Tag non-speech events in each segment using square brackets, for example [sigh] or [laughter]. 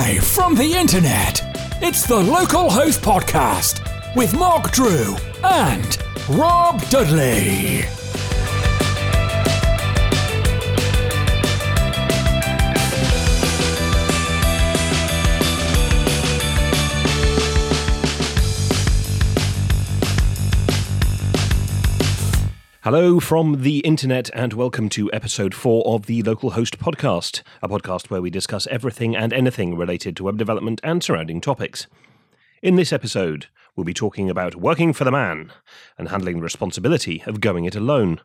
Live from the internet, it's the Local Host Podcast with Mark Drew and Rob Dudley. Hello from the internet, and welcome to episode four of the Local Host Podcast, a podcast where we discuss everything and anything related to web development and surrounding topics. In this episode, we'll be talking about working for the man and handling the responsibility of going it alone.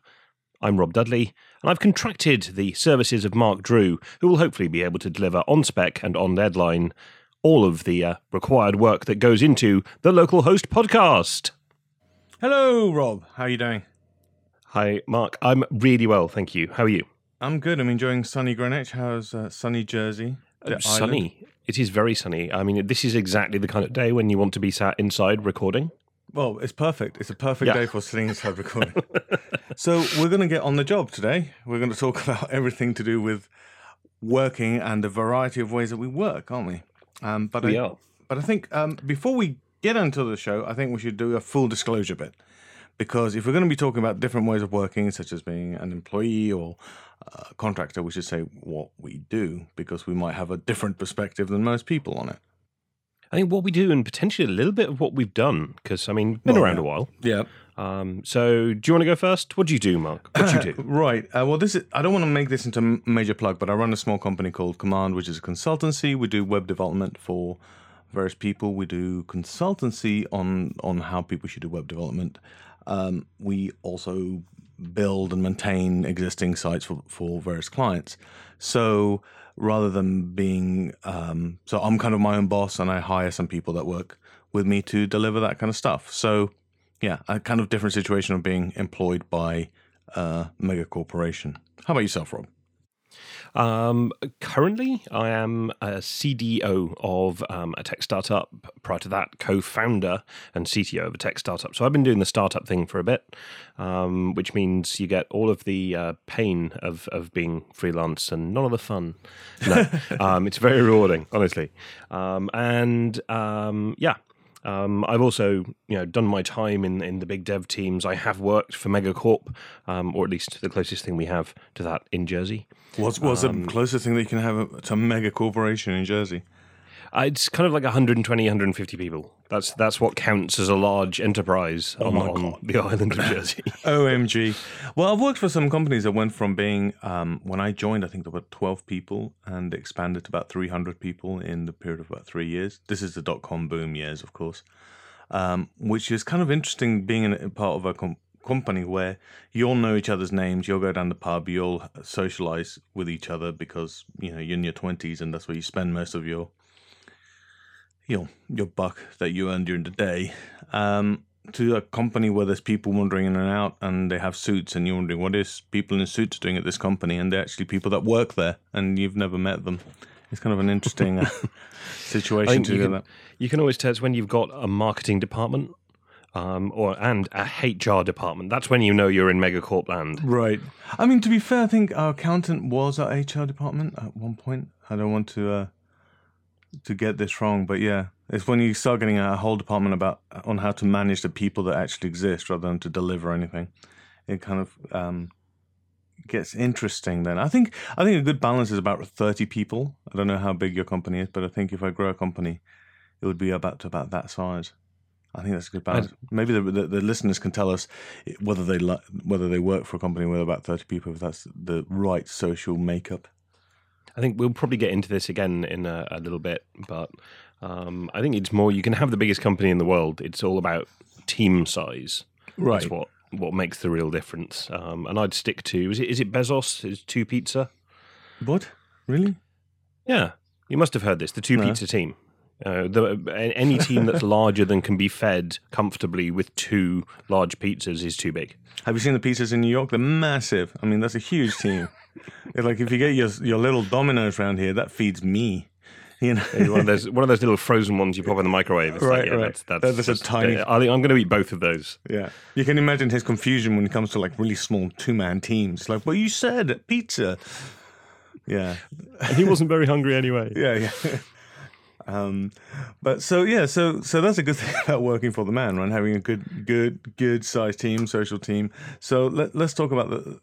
I'm Rob Dudley, and I've contracted the services of Mark Drew, who will hopefully be able to deliver on spec and on deadline all of the uh, required work that goes into the Local Host Podcast. Hello, Rob. How are you doing? Hi, Mark. I'm really well, thank you. How are you? I'm good. I'm enjoying sunny Greenwich. How's uh, sunny Jersey? Uh, sunny. It is very sunny. I mean, this is exactly the kind of day when you want to be sat inside recording. Well, it's perfect. It's a perfect Yeah. day for sitting inside recording. [laughs] so we're going to get on the job today. We're going to talk [laughs] about everything to do with working and a variety of ways that we work, aren't we? Um, but We I, are. But I think um, before we get into the show, I think we should do a full disclosure bit. Because if we're going to be talking about different ways of working, such as being an employee or a contractor, we should say what we do, because we might have a different perspective than most people on it. I think what we do, and potentially a little bit of what we've done, because I mean, been Well, around yeah. a while. Yeah. Um, so, do you want to go first? What do you do, Mark? What do you do? [coughs] Right. Uh, well, this is. I don't want to make this into a major plug, but I run a small company called Command, which is a consultancy. We do web development for various people. We do consultancy on on how people should do web development. Um, we also build and maintain existing sites for, for various clients. So rather than being, um, so I'm kind of my own boss, and I hire some people that work with me to deliver that kind of stuff. So yeah, a kind of different situation of being employed by a mega corporation. How about yourself, Rob? Um, currently, I am a CDO of um, a tech startup. Prior to that, co-founder and CTO of a tech startup. So I've been doing the startup thing for a bit, um, which means you get all of the uh, pain of of being freelance and none of the fun. No, [laughs] um, it's very rewarding, honestly. Um, and um, yeah. Um, I've also, you know, done my time in in the big dev teams. I have worked for Megacorp, um, or at least the closest thing we have to that in Jersey. What's, what's the closest thing that you can have to a mega corporation in Jersey? Uh, it's kind of like 120, 150 people. That's that's what counts as a large enterprise on, on the island of Jersey. [laughs] OMG. Well, I've worked for some companies that went from being, um, when I joined, I think there were 12 people and expanded to about 300 people in the period of about three years. This is the dot com boom years, of course, um, which is kind of interesting being in a part of a com- company where you all know each other's names. You'll go down the pub, you'll socialize with each other because, you know, you're in your 20s and that's where you spend most of your your your buck that you earn during the day um, to a company where there's people wandering in and out and they have suits and you're wondering what is people in suits doing at this company and they're actually people that work there and you've never met them. It's kind of an interesting uh, [laughs] situation to you do can, that. you can always tell it's when you've got a marketing department. Um, or and a HR department. That's when you know you're in megacorp land. Right. I mean, to be fair, I think our accountant was our HR department at one point. I don't want to uh, to get this wrong, but yeah, it's when you start getting a whole department about on how to manage the people that actually exist rather than to deliver anything. It kind of um, gets interesting. Then I think I think a good balance is about thirty people. I don't know how big your company is, but I think if I grow a company, it would be about to about that size. I think that's a good balance. Maybe the, the, the listeners can tell us whether they whether they work for a company with about thirty people, if that's the right social makeup. I think we'll probably get into this again in a, a little bit, but um, I think it's more you can have the biggest company in the world. It's all about team size. Right. That's what what makes the real difference. Um, and I'd stick to is it is it Bezos? Is two pizza? What? Really? Yeah, you must have heard this. The two No. pizza team. Uh, the, any team that's [laughs] larger than can be fed comfortably with two large pizzas is too big. Have you seen the pizzas in New York? They're massive. I mean, that's a huge team. It's like if you get your your little Domino's around here, that feeds me. You know. one of those one of those little frozen ones you pop in the microwave. It's Right, like, yeah, right. That's, that's, That- that's a tiny- I think I'm going to eat both of those. Yeah. You can imagine his confusion when it comes to like really small two man teams. Like, well, you said pizza. Yeah. And he wasn't very hungry anyway. [laughs] Yeah, yeah. Um, but so yeah, so so that's a good [laughs] thing about working for the man, right? Having a good, good, good sized team, social team. So let, let's talk about the.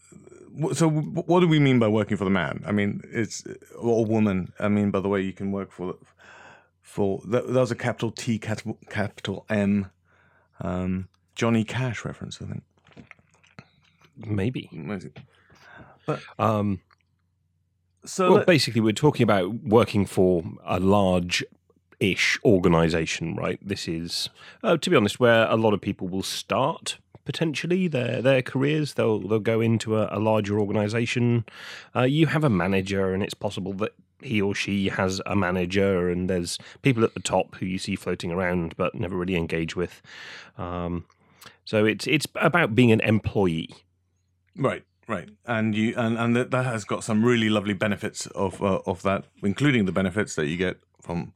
So what do we mean by working for the man? I mean, it's or woman. I mean, by the way, you can work for for that, that was a capital T, capital, capital M, um, Johnny Cash reference, I think. Maybe. But Um, so well, let- basically, we're talking about working for a large ish organization, right? This is, uh, to be honest, where a lot of people will start potentially their their careers. They'll they'll go into a, a larger organization. Uh, you have a manager, and it's possible that he or she has a manager, and there's people at the top who you see floating around but never really engage with. Um, so it's it's about being an employee. Right, right, and you and and that, that has got some really lovely benefits of uh, of that, including the benefits that you get from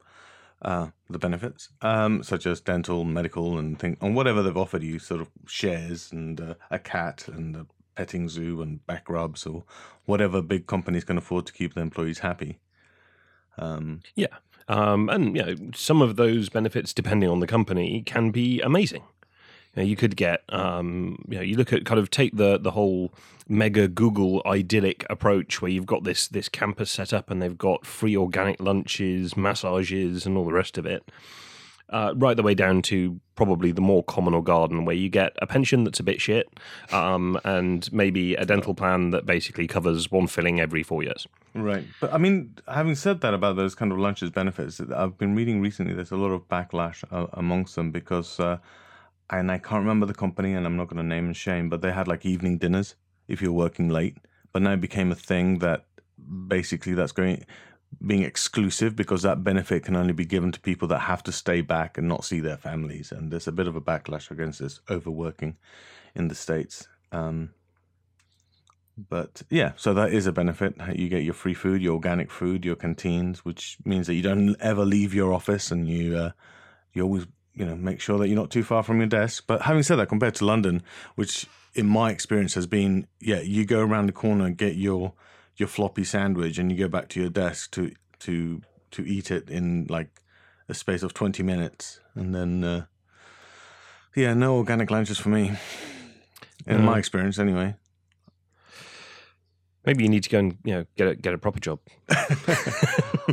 uh, the benefits, um, such as dental, medical, and thing, and whatever they've offered you, sort of shares and uh, a cat and a petting zoo and back rubs or whatever big companies can afford to keep their employees happy. Um, Yeah. Um, and you know, some of those benefits, depending on the company, can be amazing. You, know, you could get, um, you know, you look at kind of take the the whole mega Google idyllic approach where you've got this this campus set up and they've got free organic lunches, massages, and all the rest of it. Uh, right the way down to probably the more communal garden where you get a pension that's a bit shit um, and maybe a dental plan that basically covers one filling every four years. Right. But I mean, having said that about those kind of lunches benefits, I've been reading recently there's a lot of backlash uh, amongst them because, uh, and I can't remember the company and I'm not going to name and shame, but they had like evening dinners if you're working late. But now it became a thing that basically that's going being exclusive because that benefit can only be given to people that have to stay back and not see their families. And there's a bit of a backlash against this overworking in the States. Um, but yeah, so that is a benefit. You get your free food, your organic food, your canteens, which means that you don't ever leave your office and you uh, you always you know make sure that you're not too far from your desk. But having said that, compared to London, which in my experience has been, yeah, you go around the corner and get your your floppy sandwich and you go back to your desk to to to eat it in like a space of 20 minutes. And then uh, yeah no organic lunches for me in my experience anyway Maybe you need to go and you know get a get a proper job. [laughs]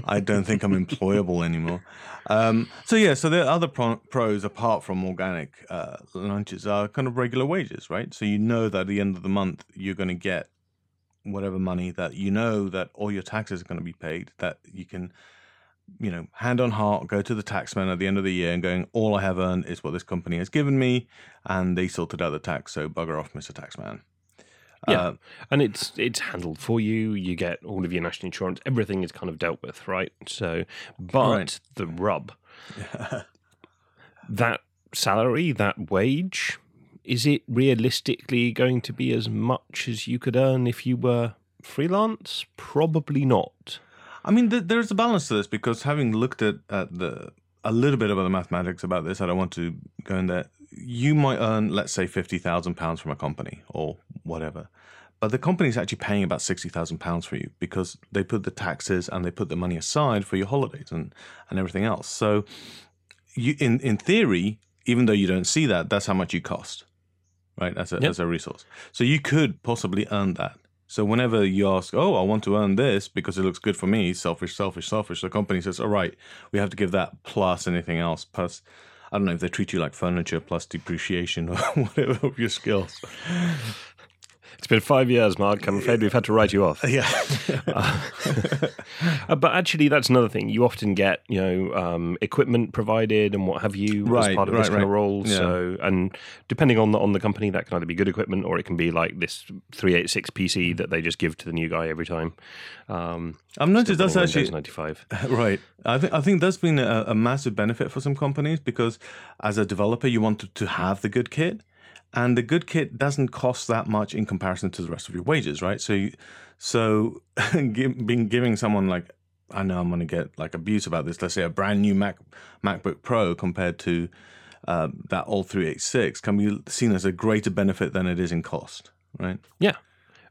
I don't think I'm employable anymore. Um, so yeah, so the other pro- pros apart from organic uh, lunches are kind of regular wages, right? So you know that at the end of the month you're going to get whatever money that you know that all your taxes are going to be paid. That you can, you know, hand on heart, go to the taxman at the end of the year and going, all I have earned is what this company has given me, and they sorted out the tax. So bugger off, Mister Taxman. Yeah. Uh, and it's it's handled for you. You get all of your national insurance. Everything is kind of dealt with, right? So, but Right. the rub [laughs] that salary, that wage, is it realistically going to be as much as you could earn if you were freelance? Probably not. I mean, th- there's a balance to this because having looked at, at the a little bit about the mathematics about this, I don't want to go in there. You might earn, let's say, fifty thousand pounds from a company or whatever, but the company is actually paying about sixty thousand pounds for you because they put the taxes and they put the money aside for your holidays and and everything else. So, you in in theory, even though you don't see that, that's how much you cost, right? As a Yep. as a resource. So you could possibly earn that. So whenever you ask, oh, I want to earn this because it looks good for me, selfish, selfish, selfish, the company says, all right, we have to give that plus anything else. Plus, I don't know if they treat you like furniture plus depreciation [laughs] or whatever of your skills. It's been five years, Mark. I'm afraid we've had to write you off. Yeah. [laughs] Uh, but actually, that's another thing. You often get, you know, um, equipment provided and what have you as part of right, this kind of role. Yeah. So, and depending on the on the company, that can either be good equipment or it can be like this three eight six PC that they just give to the new guy every time. Um, I've noticed that's actually ninety five. [laughs] Right. I think I think that's been a, a massive benefit for some companies because as a developer, you want to, to have the good kit, and the good kit doesn't cost that much in comparison to the rest of your wages, right? So, you, so [laughs] being giving someone like I know I'm going to get like abuse about this. Let's say a brand new Mac MacBook Pro compared to uh, that old 386 can be seen as a greater benefit than it is in cost, right? Yeah.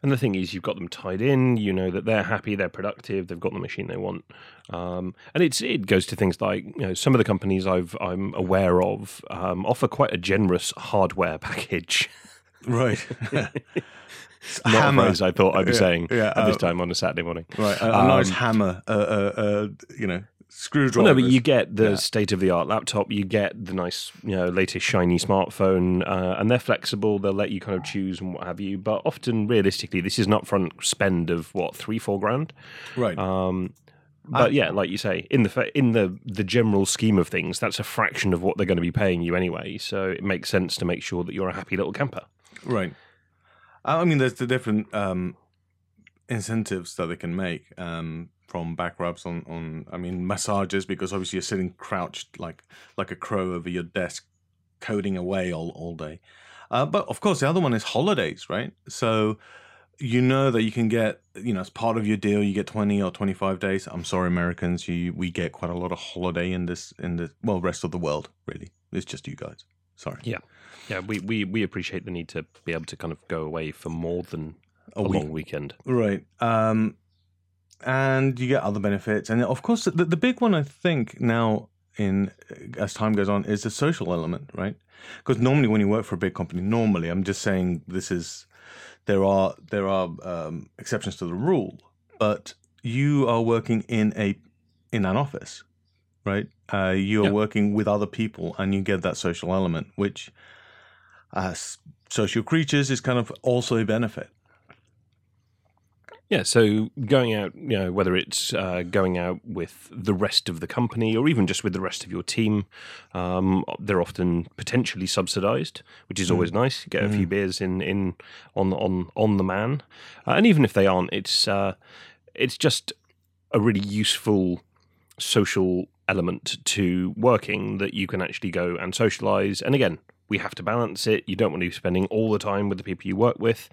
And the thing is, you've got them tied in. You know that they're happy, they're productive, they've got the machine they want. Um, and it's it goes to things like you know some of the companies I've I'm aware of um, offer quite a generous hardware [laughs] package. Right. [laughs] [laughs] Not Hammer. a phrase I thought I'd be Yeah, saying yeah, at this uh, time on a Saturday morning. Right. A, a nice Um, hammer. Uh, uh, uh, you know, screwdriver. Well, no, but you get the Yeah. state of the art laptop, you get the nice, you know, latest shiny smartphone, uh, and they're flexible. They'll let you kind of choose and what have you. But often, realistically, this is an upfront spend of what three, four grand. right. Um, but yeah, like you say, in the in the the general scheme of things, that's a fraction of what they're going to be paying you anyway. So it makes sense to make sure that you're a happy little camper. Right. I I mean, there's the different um, incentives that they can make um, from back rubs on, on, I mean, massages because obviously you're sitting crouched like like a crow over your desk, coding away all all day. Uh, but of course, the other one is holidays, right? So you know that you can get, you know, as part of your deal, you get 20 or 25 days. I'm sorry, Americans, you we get quite a lot of holiday in this in the well rest of the world. Really, it's just you guys. Sorry. Yeah, yeah, we we we appreciate the need to be able to kind of go away for more than a, A week. long weekend. Right. Um, and you get other benefits, and of course, the, the big one I think now in as time goes on is the social element, right? Because normally when you work for a big company, normally I'm just saying this is there are there are um, exceptions to the rule, but you are working in a in an office, right? Uh, you are Yeah. working with other people, and you get that social element, which as social creatures is kind of also a benefit. Yeah, so going out, you know, whether it's uh, going out with the rest of the company or even just with the rest of your team, um, they're often potentially subsidised, which is always nice. Get a few beers in, in on on on the man, uh, and even if they aren't, it's uh, it's just a really useful social element to working that you can actually go and socialise. And again, we have to balance it. You don't want to be spending all the time with the people you work with.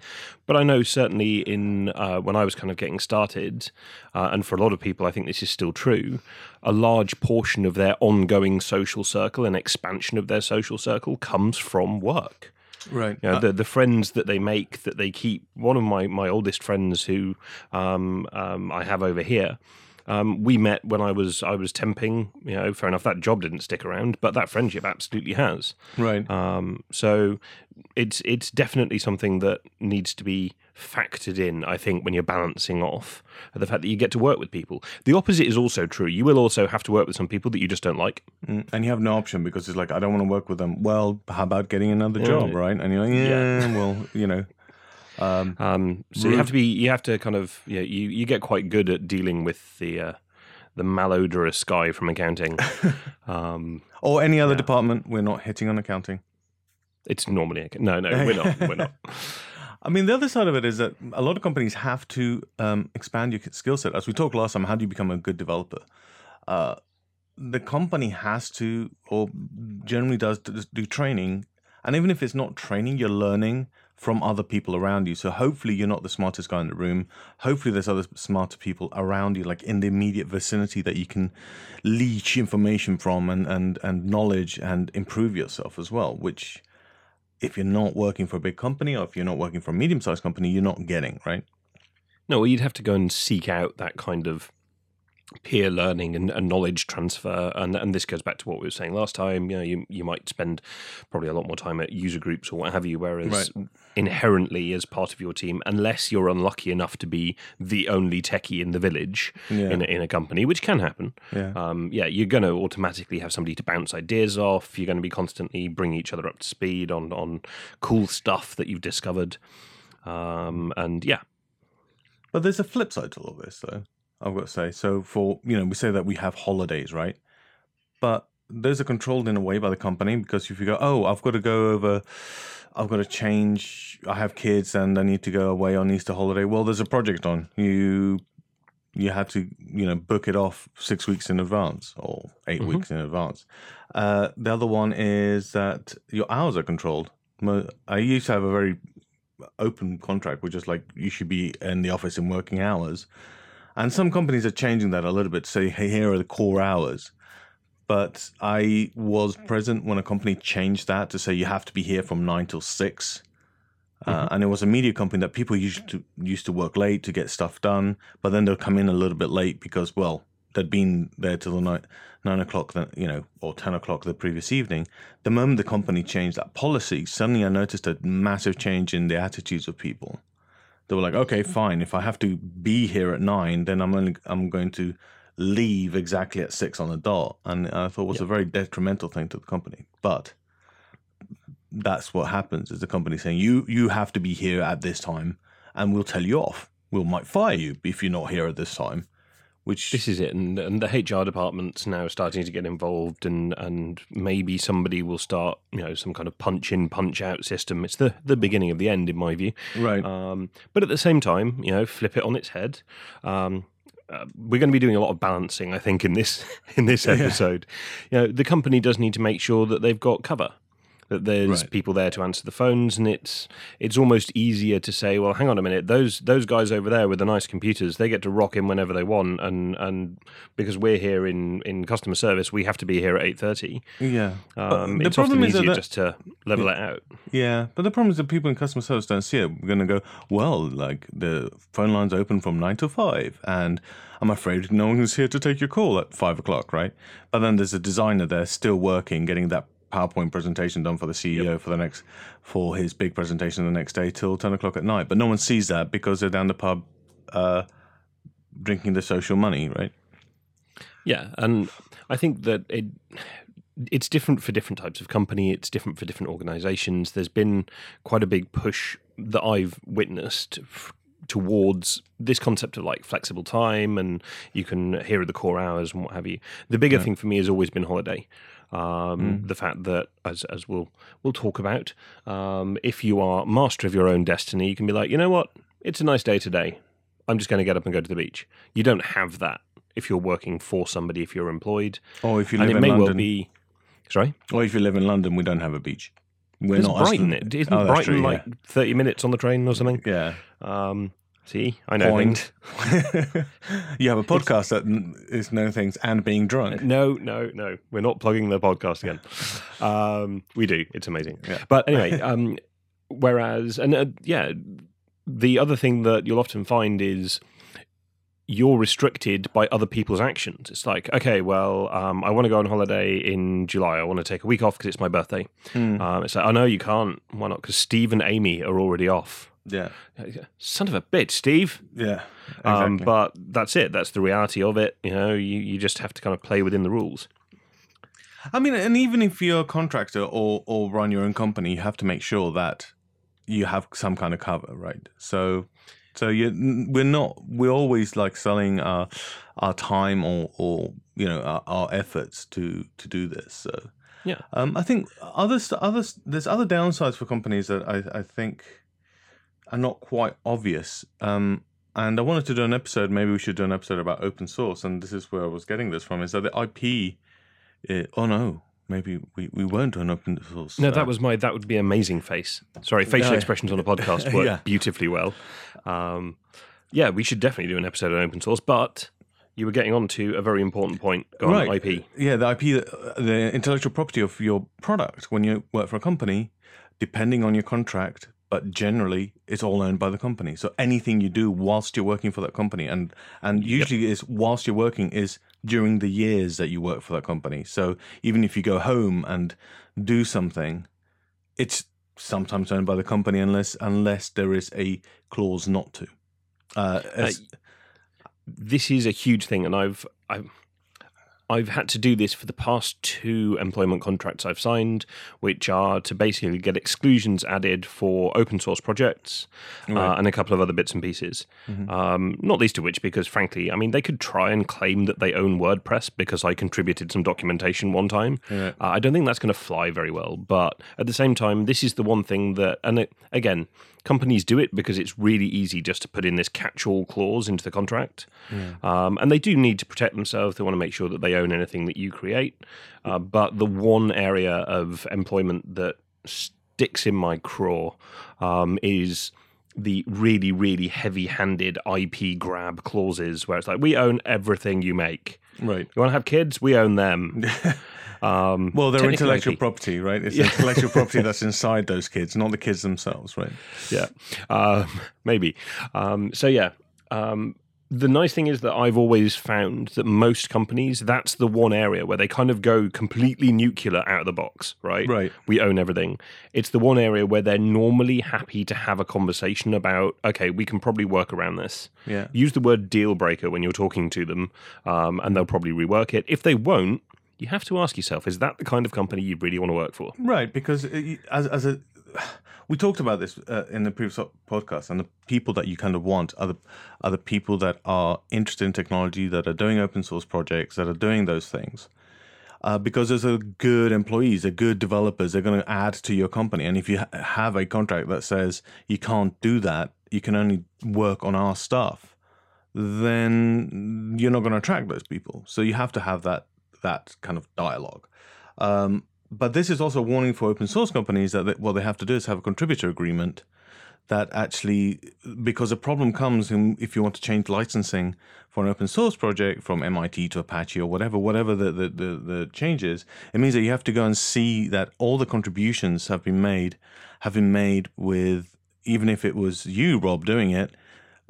But I know certainly in uh, when I was kind of getting started, uh, and for a lot of people, I think this is still true. A large portion of their ongoing social circle and expansion of their social circle comes from work. Right. You know, the the friends that they make that they keep. One of my my oldest friends who um, um, I have over here. Um, we met when I was I was temping. You know, fair enough. That job didn't stick around, but that friendship absolutely has. right. Um, so it's it's definitely something that needs to be factored in. I think when you're balancing off the fact that you get to work with people. The opposite is also true. You will also have to work with some people that you just don't like. Mm, and you have no option because it's like I don't want to work with them. Well, how about getting another job, right? And you're like, yeah, well, you know, [laughs] um, Um, so you have to be you have to kind of yeah you you get quite good at dealing with the uh, the malodorous guy from accounting. [laughs] um, or any other department. We're not hitting on accounting. it's normally no no we're not we're not. [laughs] I mean, the other side of it is that a lot of companies have to um, expand your skill set. As we talked last time, how do you become a good developer? Uh, the company has to, or generally does, do training. And even if it's not training, you're learning from other people around you. So hopefully, you're not the smartest guy in the room. Hopefully, there's other smarter people around you, like in the immediate vicinity, that you can leech information from and and and knowledge and improve yourself as well. Which if you're not working for a big company or if you're not working for a medium sized company, you're not getting, right? No, well, you'd have to go and seek out that kind of peer learning and, and knowledge transfer, and and this goes back to what we were saying last time. You know, you you might spend probably a lot more time at user groups or what have you, whereas inherently as part of your team, unless you're unlucky enough to be the only techie in the village Yeah. in a, in a company, which can happen. Yeah. Um, yeah, you're going to automatically have somebody to bounce ideas off. You're going to be constantly bringing each other up to speed on on cool stuff that you've discovered. Um, and yeah, But there's a flip side to all this, though, I've got to say. So, for, you know, we say that we have holidays, right? But those are controlled in a way by the company because if you go, oh, I've got to go over, I've got to change, I have kids and I need to go away on Easter holiday. Well, there's a project on. You you had to you know book it off six weeks in advance or 8 weeks in advance. Uh, the other one is that your hours are controlled. I used to have a very open contract, which is like you should be in the office in working hours. And some companies are changing that a little bit say, hey, here are the core hours. But I was present when a company changed that to say you have to be here from nine till six. Uh, and it was a media company that people used to used to work late to get stuff done, but then they'll come in a little bit late because well they'd been there till the night nine o'clock, the, you know, or ten o'clock the previous evening. The moment the company changed that policy, suddenly I noticed a massive change in the attitudes of people. They were like, okay, fine. If I have to be here at nine, then I'm only I'm going to leave exactly at six on the dot, and I thought it was a very detrimental thing to the company. But that's what happens: is the company saying you you have to be here at this time, and we'll tell you off. We might fire you if you're not here at this time. Which This is it, and, and the HR department's now starting to get involved, and, and maybe somebody will start, you know, some kind of punch in, punch out system. It's the, the beginning of the end, in my view. right, Um, but at the same time, you know, flip it on its head. Um, uh, we're going to be doing a lot of balancing, I think, in this [laughs] in this episode. You know, the company does need to make sure that they've got cover, that there's Right. people there to answer the phones, and it's it's almost easier to say, well, hang on a minute, those those guys over there with the nice computers, they get to rock in whenever they want, and and because we're here in in customer service, we have to be here at eight thirty. yeah. Um, the it's problem often is easier that- just to level it out. Yeah, but the problem is that people in customer service don't see it. We're going to go, well, like the phone line's open from nine to five, and I'm afraid no one one's here to take your call at five o'clock, right? But then there's a designer there still working, getting that PowerPoint presentation done for the CEO for the next for his big presentation the next day till ten o'clock at night. But no one sees that because they're down the pub, uh, drinking the social money, right? Yeah, and I think that it it's different for different types of company. It's different for different organisations. There's been quite a big push that I've witnessed f- towards this concept of like flexible time, and you can here are the core hours and what have you. The bigger thing for me has always been holiday. Um, The fact that, as as we'll we'll talk about, um, if you are master of your own destiny, you can be like, you know what, it's a nice day today. I'm just going to get up and go to the beach. You don't have that if you're working for somebody, if you're employed. Or if you and live it in may London, well be. Sorry? or if you live in London, we don't have a beach. We're There's not Brighton. It isn't Oh, Brighton true, like 30 minutes on the train or something? yeah. Um, see, I know point. things. [laughs] you have a podcast that is knowing things and being drunk. No, no, no. We're not plugging the podcast again. [laughs] Um, we do. It's amazing. Yeah. But anyway, um, whereas, and uh, yeah, the other thing that you'll often find is you're restricted by other people's actions. It's like, okay, well, um, I want to go on holiday in July. I want to take a week off because it's my birthday. Hmm. Um, it's like, oh no, you can't. Why not? Because Steve and Amy are already off. Yeah, Son of a bitch, Steve. yeah, exactly. Um, but that's it. That's the reality of it. You know, you, you just have to kind of play within the rules. I mean, and even if you're a contractor or or run your own company, you have to make sure that you have some kind of cover, right? So, so you we're not we're always like selling our our time or or you know our, our efforts to to do this. So, Yeah. um, I think others others there's other downsides for companies that I I think are not quite obvious. Um, and I wanted to do an episode. Maybe we should do an episode about open source. And this is where I was getting this from. Is that the IP? eh, oh no, maybe we, we won't do an open source. No, uh, that was my. That would be amazing face. Sorry, facial expressions on a podcast [laughs] work Yeah. beautifully well. Um, yeah, we should definitely do an episode on open source. But you were getting on to a very important point. Go on, Right. IP. Yeah, the IP, uh, the intellectual property of your product when you work for a company, depending on your contract, but generally it's all owned by the company. So anything you do whilst you're working for that company, and and usually is whilst you're working is during the years that you work for that company. So even if you go home and do something, it's sometimes owned by the company unless unless there is a clause not to. Uh, as- This is a huge thing, and I've I've I've had to do this for the past two employment contracts I've signed, which are to basically get exclusions added for open source projects uh, and a couple of other bits and pieces. Um, not least of which, because frankly, I mean, they could try and claim that they own WordPress because I contributed some documentation one time. Yeah. Uh, I don't think that's going to fly very well. But at the same time, this is the one thing that, and it, again, companies do it because it's really easy just to put in this catch-all clause into the contract, um, and they do need to protect themselves. They want to make sure that they own anything that you create. Uh, but the one area of employment that sticks in my craw um, is the really, really heavy-handed IP grab clauses, where it's like we own everything you make. right. You want to have kids? We own them. [laughs] Um, Well, they're intellectual property, right? It's intellectual [laughs] property that's inside those kids, not the kids themselves, right? yeah, um, maybe. Um, so yeah, um, the nice thing is that I've always found that most companies that's the one area where they kind of go completely nuclear out of the box, right? Right. We own everything. It's the one area where they're normally happy to have a conversation about. Okay, we can probably work around this. Yeah. Use the word deal breaker when you're talking to them, um, and they'll probably rework it. If they won't. You have to ask yourself: Is that the kind of company you really want to work for? Right, because uh, as as a [sighs] we talked about this uh, in the previous podcast, and the people that you kind of want are the are the people that are interested in technology, that are doing open source projects, that are doing those things. Uh, because those are good employees, they're good developers, they're going to add to your company. And if you ha- have a contract that says you can't do that, you can only work on our stuff, then you're not going to attract those people. So you have to have that that kind of dialogue. Um, but this is also a warning for open source companies that what they have to do is have a contributor agreement that actually because a problem comes in if you want to change licensing for an open source project from MIT to Apache or whatever whatever the the, the, the change is it means that you have to go and see that all the contributions have been made have been made with even if it was you Rob doing it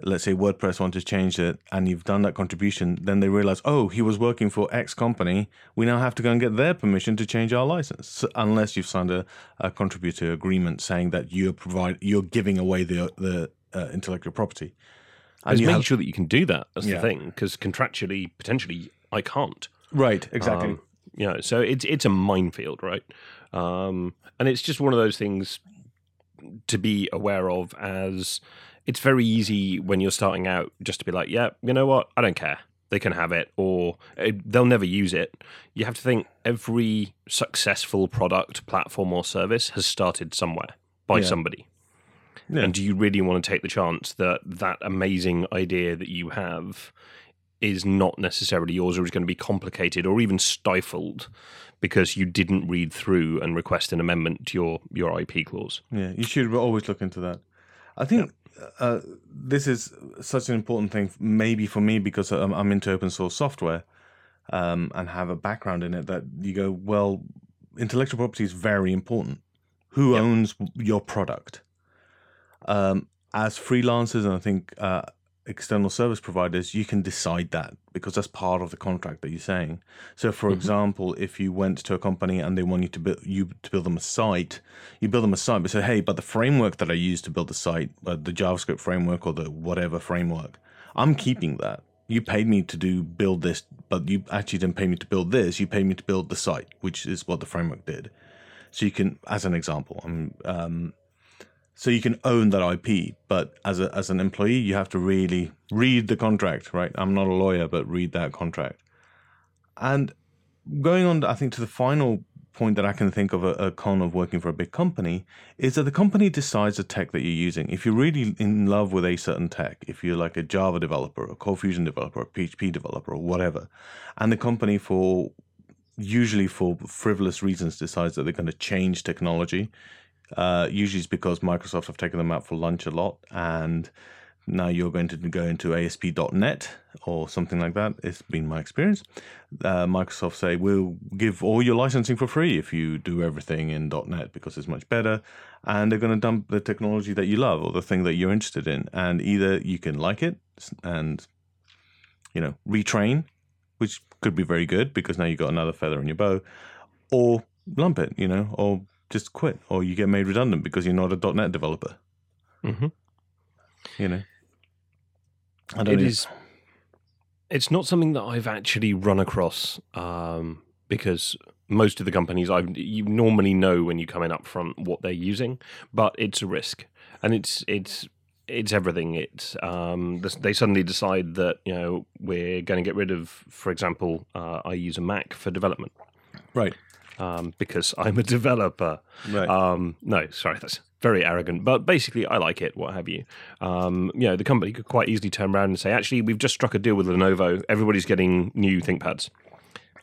let's say WordPress wanted to change it and you've done that contribution, then they realize, oh, he was working for X company. We now have to go and get their permission to change our license, unless you've signed a, a contributor agreement saying that you're provide you're giving away the the uh, intellectual property. And you making have- sure that you can do that. That's Yeah. the thing, because contractually, potentially, I can't. right, exactly. Um, you know, so it's it's a minefield, right? Um, and it's just one of those things to be aware of. As it's very easy when you're starting out, just to be like, yeah, you know what, I don't care. They can have it, or eh, they'll never use it. You have to think every successful product, platform, or service has started somewhere by Yeah. somebody. Yeah. And do you really want to take the chance that that amazing idea that you have is not necessarily yours or is going to be complicated or even stifled because you didn't read through and request an amendment to your, your IP clause? Yeah, you should always look into that. I think uh, this is such an important thing, maybe for me because I'm, I'm into open source software um, and have a background in it. That you go, well, intellectual property is very important. Who owns your product? Um, as freelancers, and I think uh, external service providers, you can decide that because that's part of the contract that you're saying. So, for example, if you went to a company and they want you to build you to build them a site, you build them a site, but say, hey, but the framework that I use to build the site, uh, the JavaScript framework or the whatever framework, I'm keeping that. You paid me to do build this, but you actually didn't pay me to build this. You paid me to build the site, which is what the framework did. So you can, as an example, um, um, so you can own that IP, but as a as an employee, you have to really read the contract, right? I'm not a lawyer, but read that contract. And going on, I think to the final point that I can think of a, a con of working for a big company is that the company decides the tech that you're using. If you're really in love with a certain tech, if you're like a Java developer, a ColdFusion developer, a PHP developer, or whatever, and the company for usually for frivolous reasons decides that they're going to change technology uh, usually it's because Microsoft have taken them out for lunch a lot, and now you're going to go into ASP.NET or something like that. It's been my experience. Uh, Microsoft say we'll give all your licensing for free if you do everything in .NET because it's much better, and they're going to dump the technology that you love or the thing that you're interested in, and either you can like it and you know retrain, which could be very good because now you've got another feather in your bow, or lump it, you know, or just quit, or you get made redundant because you're not a .NET developer. Mm-hmm. You know, I don't know. is. It's not something that I've actually run across um, because most of the companies I you normally know when you come in up front what they're using, but it's a risk, and it's it's it's everything. It's um, they suddenly decide that you know we're going to get rid of, for example, uh, I use a Mac for development right, um, because I'm a developer. right, Um, no, sorry, that's very arrogant. But basically, I like it. What have you? Um, you know, the company could quite easily turn around and say, "Actually, we've just struck a deal with Lenovo. Everybody's getting new ThinkPads."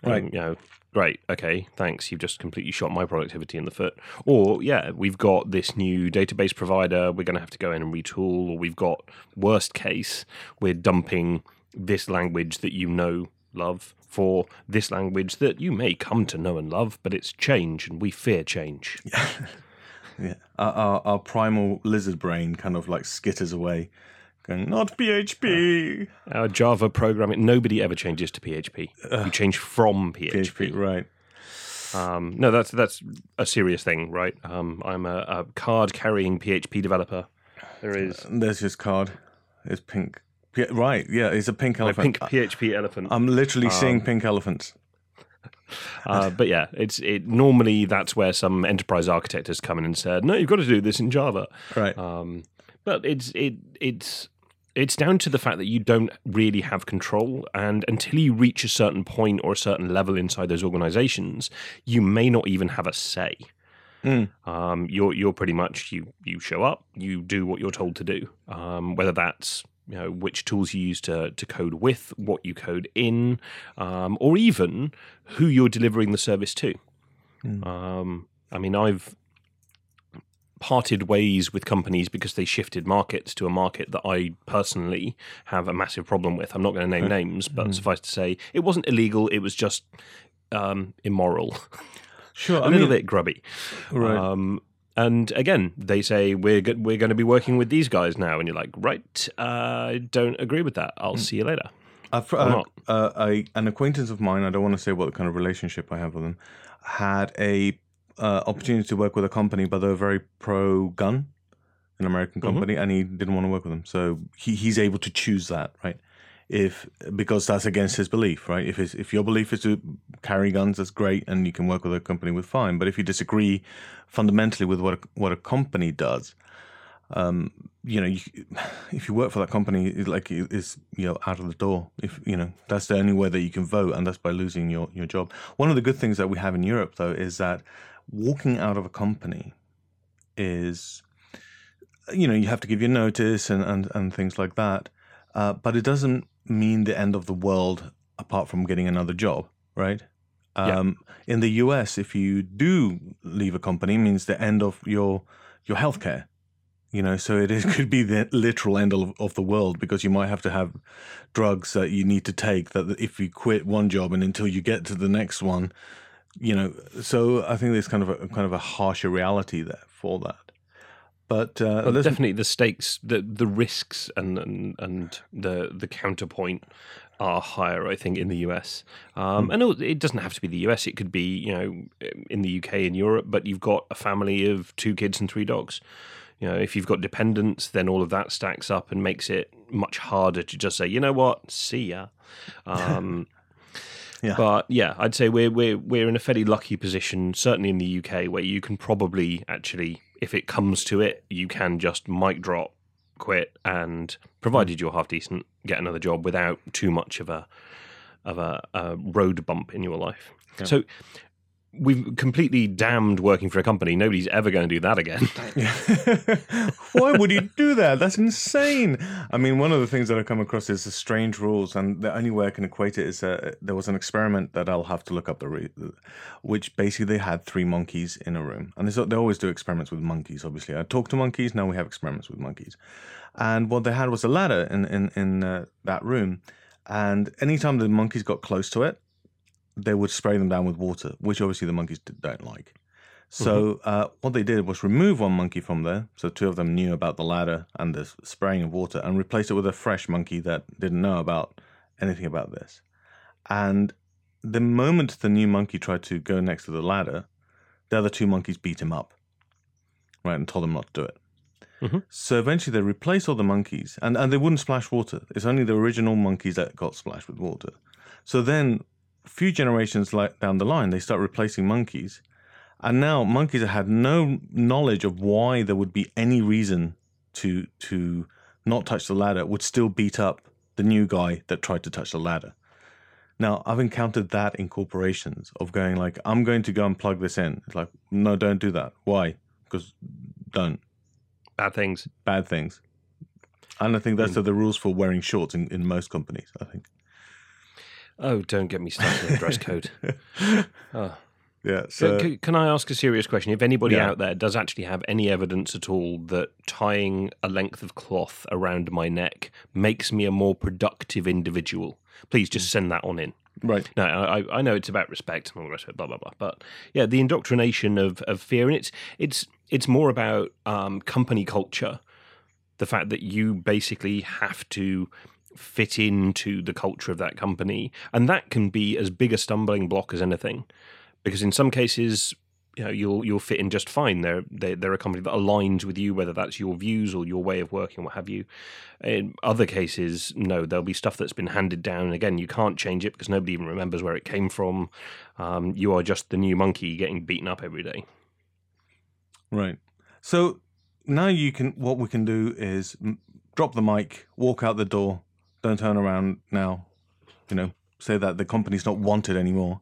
Right. You know, great. Okay, thanks. You've just completely shot my productivity in the foot. Or yeah, we've got this new database provider. We're going to have to go in and retool. Or we've got worst case, we're dumping this language that you know love for this language that you may come to know and love, but it's change, and we fear change. [laughs] Yeah, our, our, our primal lizard brain kind of like skitters away, going, "Not PHP." Our Java programming, nobody ever changes to PHP. you change from PHP. PHP, right? Um, no, that's that's a serious thing, right? Um, I'm a, a card carrying PHP developer. There is There's his card. It's pink. Yeah, right. Yeah, it's a pink a elephant. pink PHP elephant. I'm literally seeing pink elephants. [laughs] Uh, but yeah, it's it. Normally, that's where some enterprise architect has come in and said, "No, you've got to do this in Java." Right. Um, but it's it it's it's down to the fact that you don't really have control, and until you reach a certain point or a certain level inside those organizations, you may not even have a say. Um, you're you're pretty much you you show up, you do what you're told to do, um, whether that's you know which tools you use to to code with, what you code in, um, or even who you're delivering the service to. Um, I mean, I've parted ways with companies because they shifted markets to a market that I personally have a massive problem with. I'm not going to name names, but suffice to say, it wasn't illegal. It was just um, immoral, Sure. [laughs] a I little mean, bit grubby. Right. Um, and again, they say we're go- we're going to be working with these guys now, and you're like, right? Uh, I don't agree with that. I'll see you later. Uh, uh, a, an acquaintance of mine, I don't want to say what kind of relationship I have with them, had a uh, opportunity to work with a company, but they were very pro gun, an American Mm-hmm. company, and he didn't want to work with them. So he, he's able to choose that, right? If because that's against his belief, right? If his, if your belief is to carry guns, that's great, and you can work with a company with fine. But if you disagree fundamentally with what a, what a company does, um, you know, you, [sighs] if you work for that company, it like is you know out of the door. If you know that's the only way that you can vote, and that's by losing your your job. One of the good things that we have in Europe, though, is that walking out of a company is, you know, you have to give your notice and and, and things like that. Uh, but it doesn't mean the end of the world apart from getting another job, right? Yeah. Um, in the US, if you do leave a company, it means the end of your your healthcare. You know, so it is, [laughs] could be the literal end of, of the world because you might have to have drugs that you need to take. That if you quit one job and until you get to the next one, you know. So I think there's kind of a kind of a harsher reality there for that. But uh, Well, definitely the stakes, the the risks, and and, and the the counterpoint are higher. I think in the US, um, and it it doesn't have to be the US. It could be you know in the UK and Europe. But you've got a family of two kids and three dogs. You know, if you've got dependents, then all of that stacks up and makes it much harder to just say, you know what, see ya. Um, [laughs] Yeah. But yeah, I'd say we're we're we're in a fairly lucky position, certainly in the UK, where you can probably actually, if it comes to it, you can just mic drop, quit, and provided you're half decent, get another job without too much of a of a, a road bump in your life. So we've completely damned working for a company. Nobody's ever going to do that again. [laughs] Why would you do that? That's insane. I mean, one of the things that I come across is the strange rules, and the only way I can equate it is uh, there was an experiment that I'll have to look up the re- which basically they had three monkeys in a room, and they they always do experiments with monkeys. Obviously, I talk to monkeys. Now we have experiments with monkeys, and what they had was a ladder in in in uh, that room, and anytime the monkeys got close to it, they would spray them down with water, which obviously the monkeys don't like. So uh, what they did was remove one monkey from there. So two of them knew about the ladder and the spraying of water, and replace it with a fresh monkey that didn't know about anything about this. And the moment the new monkey tried to go next to the ladder, the other two monkeys beat him up, right, and told him not to do it. Mhm. So eventually they replaced all the monkeys, and, and they wouldn't splash water. It's only the original monkeys that got splashed with water. So then, a few generations down the line, they start replacing monkeys, and now monkeys that had no knowledge of why there would be any reason to to not touch the ladder would still beat up the new guy that tried to touch the ladder. Now I've encountered that in corporations of going like, I'm going to go and plug this in. It's like, no, don't do that. Why? Because don't Bad things. bad things. And I think that's hmm. the rules for wearing shorts in, in most companies. I think. Oh, don't get me started on dress code. Oh. [laughs] Yeah. So, So c- can I ask a serious question? If anybody Yeah. out there does actually have any evidence at all that tying a length of cloth around my neck makes me a more productive individual, please Hmm. just send that on in. Right. No, I, I know it's about respect and all the rest of it, blah blah blah. But yeah, the indoctrination of, of fear, and it's it's it's more about um, company culture. The fact that you basically have to fit into the culture of that company, and that can be as big a stumbling block as anything, because in some cases. You know, you'll you'll fit in just fine. They're they, they're a company that aligns with you, whether that's your views or your way of working, what have you. In other cases, no, there'll be stuff that's been handed down, and again, you can't change it because nobody even remembers where it came from. Um, you are just the new monkey getting beaten up every day. Right. So now you can. What we can do is drop the mic, walk out the door. Don't turn around now. You know, say that the company's not wanted anymore.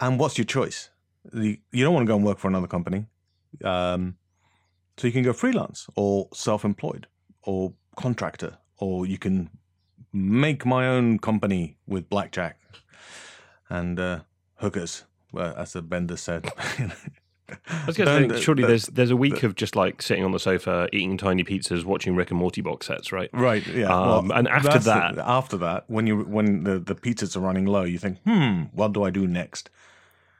And what's your choice? You don't want to go and work for another company. Um, so you can go freelance or self-employed or contractor, or you can make my own company with blackjack and uh, hookers, well, as the Bender said. [laughs] I was going to think, surely uh, there's there's a week of just like sitting on the sofa eating tiny pizzas, watching Rick and Morty box sets, right? Right. Yeah. Um, and after that's the- that- after that, when you when the the pizzas are running low, you think, hmm, what do I do next?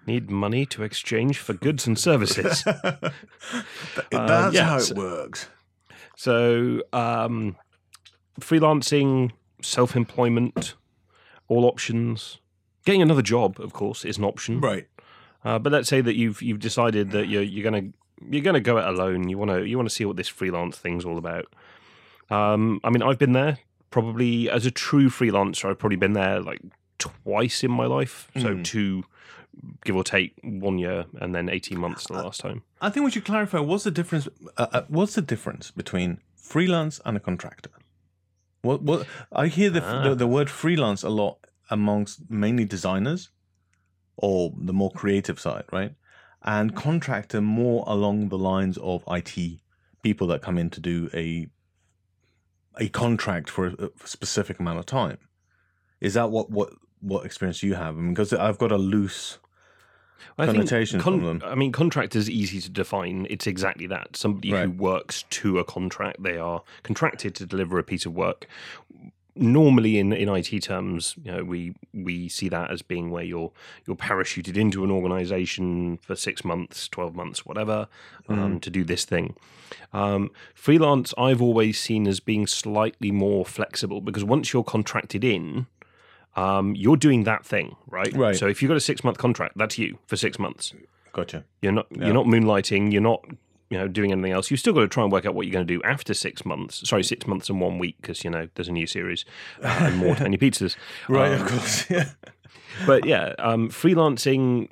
Need money to exchange for goods and services. [laughs] That's yeah, how it so- works. so, um, freelancing, self employment, all options. Getting another job, of course, is an option. Right. Uh, but let's say that you've you've decided that you're you're gonna you're gonna go it alone. You want to you want to see what this freelance thing's all about. Um, I mean, I've been there probably as a true freelancer. I've probably been there like twice in my life, so Mm. two, give or take, one year and then eighteen months the last time. I think we should clarify what's the difference. Uh, uh, what's the difference between freelance and a contractor? What what I hear the, Ah. the the word freelance a lot amongst mainly designers, or the more creative side, right? And mm-hmm. contractor more along the lines of IT people that come in to do a a contract for a, a specific amount of time. Is that what what what experience you have? I mean, because I've got a loose I think Connotation from them. I mean, contract is easy to define. It's exactly that. Somebody who works to a contract. They are contracted to deliver a piece of work. Normally, in, in IT terms, you know, we we see that as being where you're you're parachuted into an organization for six months, twelve months, whatever, um, to do this thing. Um, freelance, I've always seen as being slightly more flexible because once you're contracted in, um, you're doing that thing, right? Right. So if you've got a six month contract, that's you for six months. gotcha. You're not Yeah. you're not moonlighting. You're not you know doing anything else. You've still got to try and work out what you're going to do after six months. Sorry, six months and one week because you know there's a new series uh, and more [laughs] tiny pizzas. Right, Um, of course. [laughs] Yeah. but yeah, um, freelancing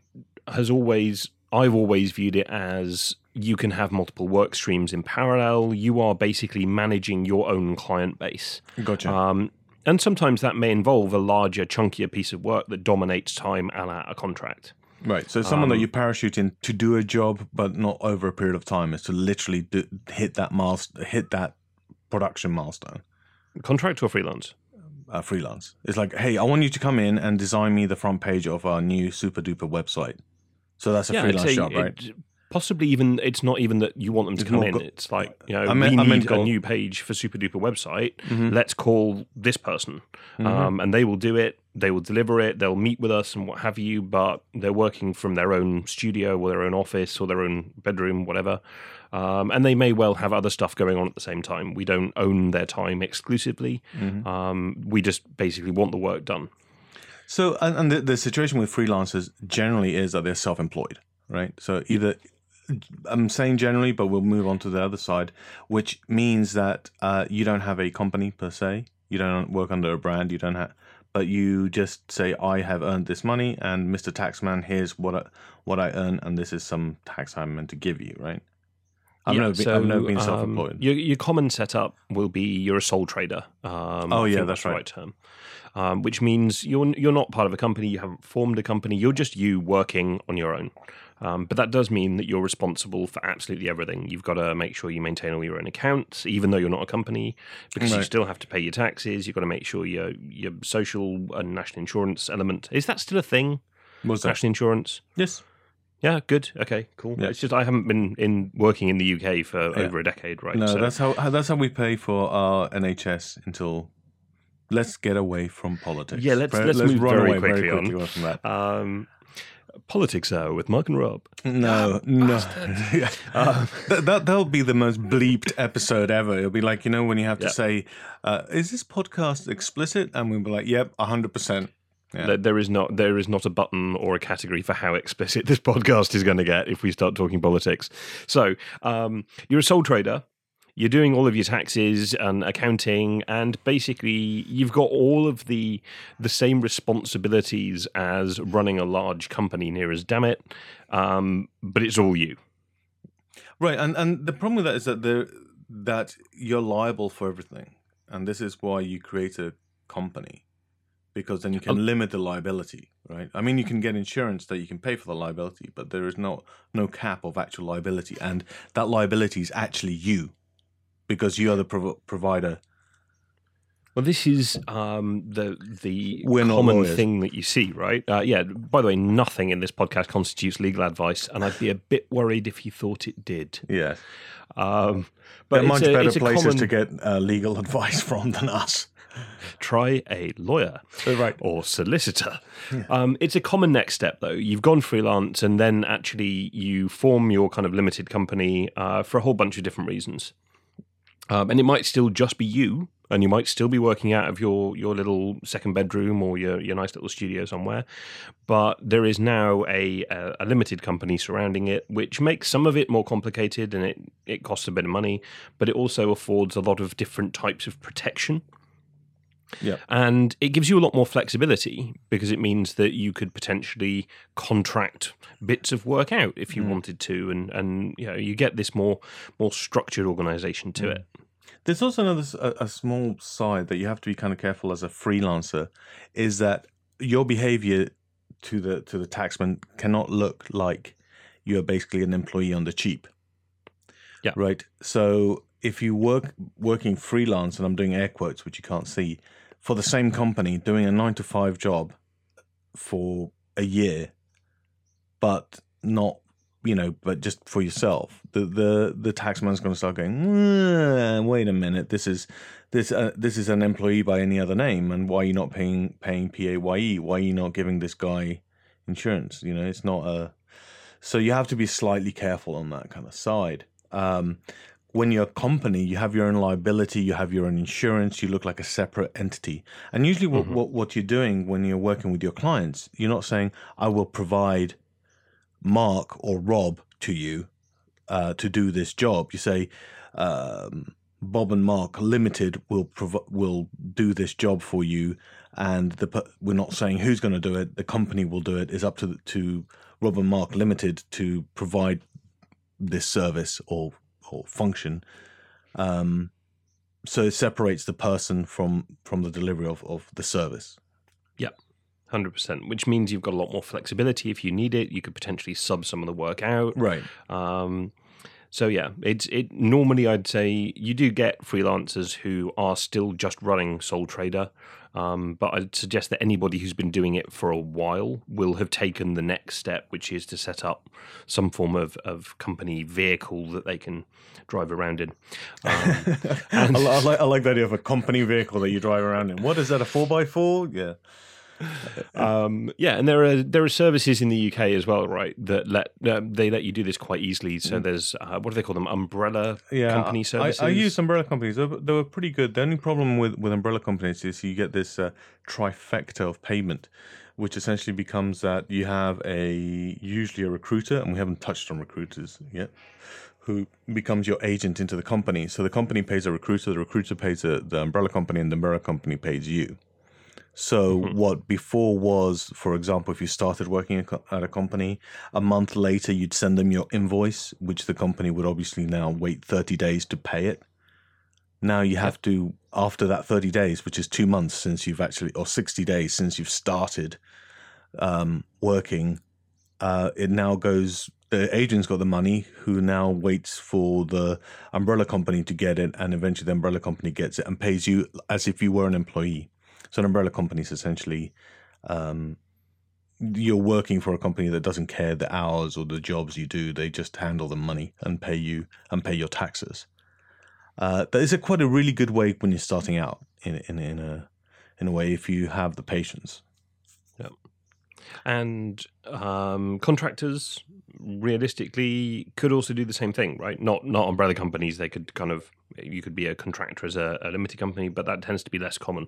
has always I've always viewed it as you can have multiple work streams in parallel. You are basically managing your own client base. Gotcha. Um, and sometimes that may involve a larger, chunkier piece of work that dominates time and a contract. Right. So someone that um, you parachute in to do a job, but not over a period of time, is to literally do, hit that milestone, hit that production milestone. Contract or freelance? Uh, freelance. It's like, hey, I want you to come in and design me the front page of our new super duper website. So that's a I'd freelance say job, right? it- possibly even it's not even that you want them to It's come in. go- it's like you know I meant- we I need a new page for Super Duper website. Mhm. Let's call this person, Mhm. um, and they will do it. They will deliver it. They'll meet with us and what have you. But they're working from their own studio or their own office or their own bedroom, whatever. Um, and they may well have other stuff going on at the same time. We don't own their time exclusively. Mhm. Um, we just basically want the work done. So, and, and the, the situation with freelancers generally is that they're self-employed, right? So either I'm saying generally, but we'll move on to the other side, which means that uh, you don't have a company per se. You don't work under a brand. You don't have, but you just say, "I have earned this money, and Mr. Taxman, here's what I, what I earn, and this is some tax I'm meant to give you." Right? I've Yeah, never been, I've never been self-employed. Um, your, your common setup will be you're a sole trader. Um, Oh, yeah, that's the right. right term. Um, which means you're you're not part of a company. You haven't formed a company. You're just you working on your own. Um, but that does mean that you're responsible for absolutely everything. You've got to make sure you maintain all your own accounts, even though you're not a company, because you still have to pay your taxes. You've got to make sure your your social and national insurance element is that still a thing? That? National insurance. Yes. Yeah, good. Okay, cool. Yeah. It's just I haven't been in working in the UK for over a decade, right? No, So- that's how how- that's how we pay for our NHS until let's get away from politics. Yeah, let's- Very- let's move run very away quickly on. away from that. Um, Politics Hour with Mark and Rob. No, no. Uh, [laughs] that, that that'll be the most bleeped episode ever. It'll be like you know when you have to Yeah. say, uh, "Is this podcast explicit?" And we'll be like, "Yep, hundred percent." Yeah. There- There is not there is not a button or a category for how explicit this podcast is going to get if we start talking politics. So um, you're a sole trader. You're doing all of your taxes and accounting, and basically you've got all of the the same responsibilities as running a large company near as damn it, um, but it's all you. Right, and and the problem with that is that the that you're liable for everything, and this is why you create a company, because then you can Oh. limit the liability. Right, I mean you can get insurance that you can pay for the liability, but there is no no cap of actual liability, and that liability is actually you, because you are the prov- provider. Well, this is um, the the We're common thing that you see, right? Uh, yeah. By the way, nothing in this podcast constitutes legal advice, and I'd be a bit worried if you thought it did. Yeah. Um, but but it's much a, better places common, to get uh, legal [laughs] advice from than us. Try a lawyer Right. or solicitor. Um, it's a common next step, though. You've gone freelance, and then actually you form your kind of limited company uh, for a whole bunch of different reasons. Um, and it might still just be you, and you might still be working out of your your little second bedroom or your your nice little studio somewhere. But there is now a a, a limited company surrounding it, which makes some of it more complicated, and it it costs a bit of money, but it also affords a lot of different types of protection. Yeah. And it gives you a lot more flexibility because it means that you could potentially contract bits of work out if you Mm. wanted to, and and you know you get this more more structured organization to Mm. it. There's also another a, a small side that you have to be kind of careful as a freelancer, is that your behavior to the to the taxman cannot look like you are basically an employee on the cheap. Yeah. Right. So if you work working freelance, and I'm doing air quotes, which you can't see, for the same company, doing a nine to five job for a year, but not you know, but just for yourself, the the the taxman's going to start going. "Uh, wait a minute, this is this uh, this is an employee by any other name, and why are you not paying paying paye? Why are you not giving this guy insurance? You know, it's not a. So you have to be slightly careful on that kind of side. Um, when you're a company, you have your own liability, you have your own insurance, you look like a separate entity. And usually, what, Mhm. what, what you're doing when you're working with your clients, you're not saying, I will provide Mark or Rob to you uh, to do this job. You say, um, Bob and Mark Limited will prov- will do this job for you, and the we're not saying who's going to do it. The company will do it. It's up to to Rob and Mark Limited to provide this service or or function. Um, so it separates the person from from the delivery of, of the service. Hundred percent, which means you've got a lot more flexibility if you need it. You could potentially sub some of the work out. Right. Um, so yeah, it's it. Normally, I'd say you do get freelancers who are still just running sole trader, um, but I'd suggest that anybody who's been doing it for a while will have taken the next step, which is to set up some form of, of company vehicle that they can drive around in. [laughs] Um, I, and- I like I like the idea of a company vehicle that you drive around in. What is that? A four x four? Yeah. [laughs] um, yeah, and there are there are services in the UK as well, right? That let um, they let you do this quite easily. So there's uh, what do they call them? Umbrella yeah, company services. I, I use umbrella companies. They were, they were pretty good. The only problem with, with umbrella companies is you get this uh, trifecta of payment, which essentially becomes that you have a usually a recruiter, and we haven't touched on recruiters yet, who becomes your agent into the company. So the company pays a recruiter, the recruiter pays a, the umbrella company, and the umbrella company pays you. So what before was, for example, if you started working at at a company, a month later you'd send them your invoice, which the company would obviously now wait 30 days to pay it. Now you have to, after that 30 days, which is two months since you've actually, or 60 days since you've started um, working, uh, it now goes, the agent's got the money who now waits for the umbrella company to get it, and eventually the umbrella company gets it and pays you as if you were an employee. So an umbrella company is essentially um, you're working for a company that doesn't care the hours or the jobs you do. They just handle the money and pay you and pay your taxes. Uh, that is a quite a really good way when you're starting out in in, in a in a way if you have the patience. And um, contractors realistically could also do the same thing, right? Not not umbrella companies. They could kind of you could be a contractor as a, a limited company, but that tends to be less common.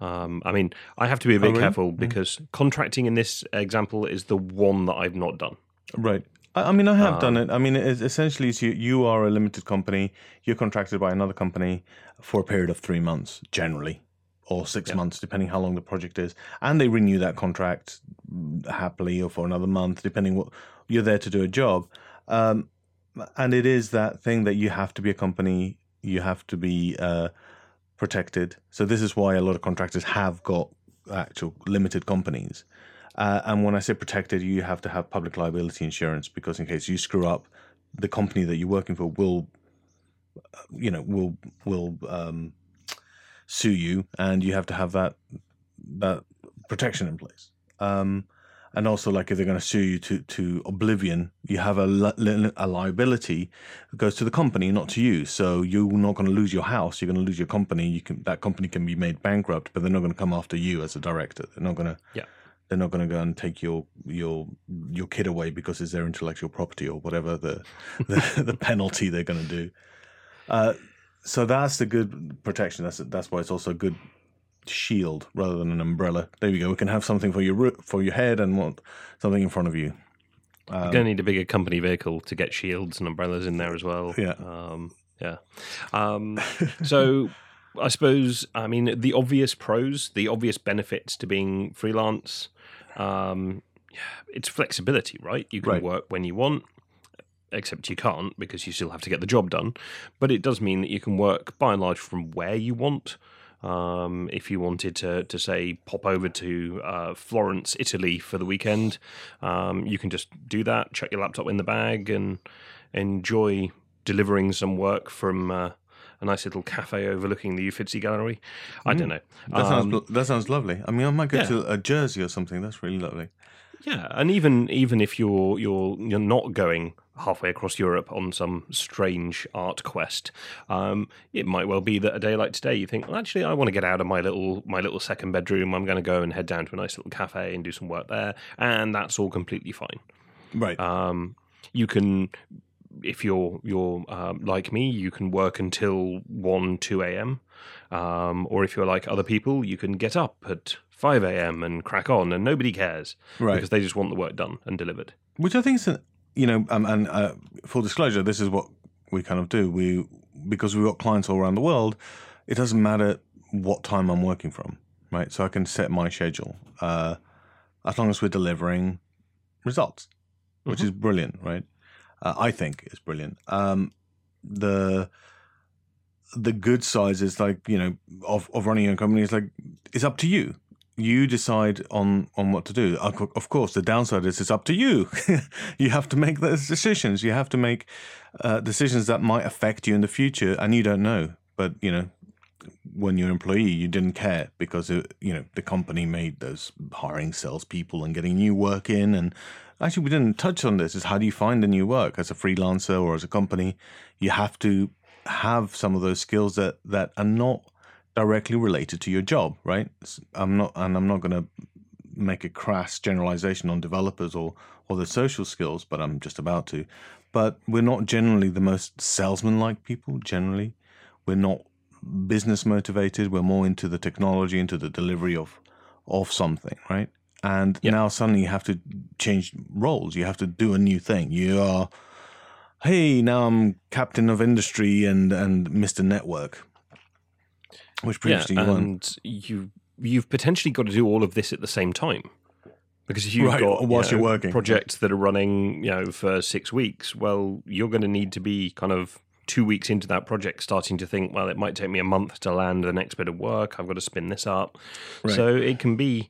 Um, I mean, I have to be a bit really? careful because contracting in this example is the one that I've not done. Right. I, I mean, I have done it. I mean, essentially, it's you, you are a limited company. You're contracted by another company for a period of three months, generally, or six months, depending how long the project is, and they renew that contract mm, happily or for another month, depending what you're there to do a job. Um, and it is that thing that you have to be a company. You have to be uh, protected. So this is why a lot of contractors have got actual limited companies. Uh, and when I say protected, you have to have public liability insurance because in case you screw up, the company that you're working for will, uh, you know, will will um, sue you, and you have to have that that protection in place. Um, and also, like if they're going to sue you to to oblivion, you have a, li- a liability that goes to the company, not to you. So you're not going to lose your house. You're going to lose your company. You can that company can be made bankrupt, but they're not going to come after you as a director. They're not going to Yeah. they're not going to go and take your your your kid away because it's their intellectual property or whatever the the, [laughs] the penalty they're going to do. Uh, so that's the good protection. That's that's why it's also good shield rather than an umbrella. There you go. We can have something for your for your head and want something in front of you. You're going to need a bigger company vehicle to get shields and umbrellas in there as well. Yeah. Um, yeah. Um, so I suppose, I mean, the obvious pros, the obvious benefits to being freelance, um, it's flexibility, right? You can Right. work when you want, except you can't because you still have to get the job done. But it does mean that you can work by and large from where you want. Um, if you wanted to, to say pop over to uh, Florence, Italy for the weekend, um, you can just do that. Chuck your laptop in the bag and enjoy delivering some work from uh, a nice little cafe overlooking the Uffizi Gallery. I don't know. That Um, sounds that sounds lovely. I mean, I might go yeah. to a Jersey or something. That's really lovely. Yeah, and even even if you're you're you're not going halfway across Europe on some strange art quest, um, it might well be that a day like today you think, well, actually, I want to get out of my little my little second bedroom. I'm going to go and head down to a nice little cafe and do some work there, and that's all completely fine. Right. Um, you can, if you're you're um, like me, you can work until one two a.m. Um, or if you're like other people, you can get up at five a.m. and crack on, and nobody cares Right. because they just want the work done and delivered. Which I think is, an, you know, um, and uh, full disclosure, this is what we kind of do. We because we've got clients all around the world. It doesn't matter what time I'm working from, right? So I can set my schedule uh, as long as we're delivering results, which is brilliant, right? Uh, I think is brilliant. Um, the the good sides is like you know of, of running your own company is like it's up to you you decide on on what to do. Of course the downside is it's up to you. [laughs] You have to make those decisions. You have to make uh, decisions that might affect you in the future and you don't know. But you know when you're an employee you didn't care because it, you know the company made those hiring salespeople and getting new work in. And actually we didn't touch on this is how do you find the new work? As a freelancer or as a company you have to have some of those skills that that are not directly related to your job right? I'm not and i'm not going to make a crass generalization on developers or or the social skills but i'm just about to. But we're not generally the most salesman like people generally. We're not business motivated. We're more into the technology into the delivery of of something right? And now suddenly you have to change roles. You have to do a new thing. You are hey now i'm captain of industry and and mr network which previously yeah, you and you you've potentially got to do all of this at the same time because if you've Right, got you whilst you're know, working. projects that are running, you know, for six weeks, well, you're going to need to be kind of two weeks into that project, starting to think, well, it might take me a month to land the next bit of work. I've got to spin this up, Right. so it can be.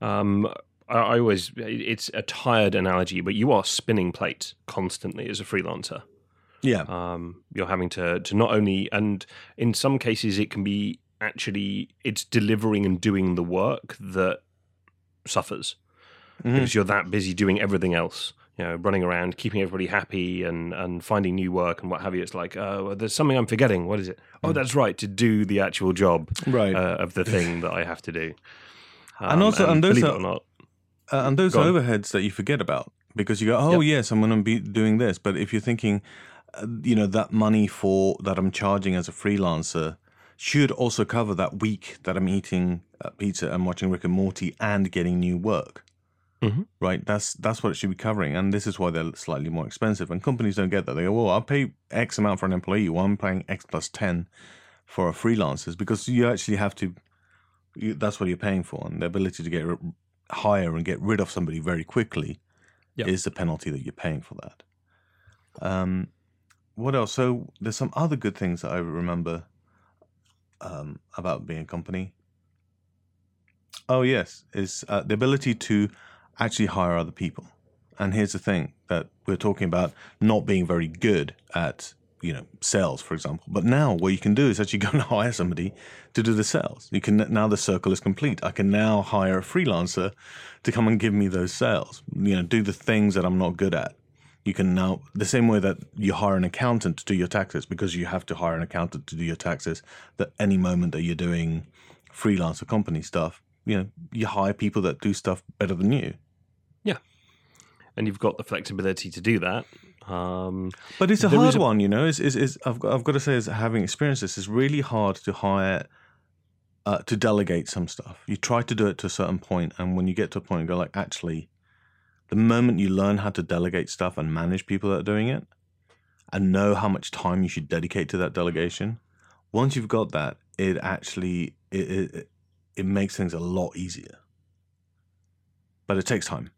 Um, I, I always it's a tired analogy, but you are spinning plates constantly as a freelancer yeah um, you're having to to not only and in some cases it can be actually it's delivering and doing the work that suffers Mhm. because you're that busy doing everything else you know, running around, keeping everybody happy and, and finding new work and what have you. It's like, oh, there's something I'm forgetting. What is it? Oh, that's right, to do the actual job Mm. Right. uh, of the thing that I have to do. And also- and those are- not, Uh, and those overheads that you forget about because you go, oh Yep. yes, I'm going to be doing this. But if you're thinking, uh, you know, that money for that I'm charging as a freelancer should also cover that week that I'm eating uh, pizza and watching Rick and Morty and getting new work. Mhm. Right, that's that's what it should be covering, and this is why they're slightly more expensive. And companies don't get that. They go, "Well, I'll pay X amount for an employee. Well, I'm paying X plus ten for a freelancer," because you actually have to. You, that's what you're paying for, and the ability to get hire and get rid of somebody very quickly Yep. is the penalty that you're paying for that. Um, what else? So there's some other good things that I remember um, about being a company. Oh yes, is uh, the ability to actually hire other people. And here's the thing that we're talking about not being very good at you know sales, for example. But now what you can do is actually go and [laughs] hire somebody to do the sales. You can now the circle is complete. I can now hire a freelancer to come and give me those sales. You know, do the things that I'm not good at. You can now the same way that you hire an accountant to do your taxes because you have to hire an accountant to do your taxes. That any moment that you're doing freelance or company stuff, you know, you hire people that do stuff better than you. Yeah and you've got the flexibility to do that. Um, But it's a hard a- one, you know. Is is is I've got, I've got to say, as having experienced this, is really hard to hire, uh, to delegate some stuff. You try to do it to a certain point, and when you get to a point, you go like, actually, the moment you learn how to delegate stuff and manage people that are doing it, and know how much time you should dedicate to that delegation, once you've got that, it actually it it, it- makes things a lot easier. But it takes time.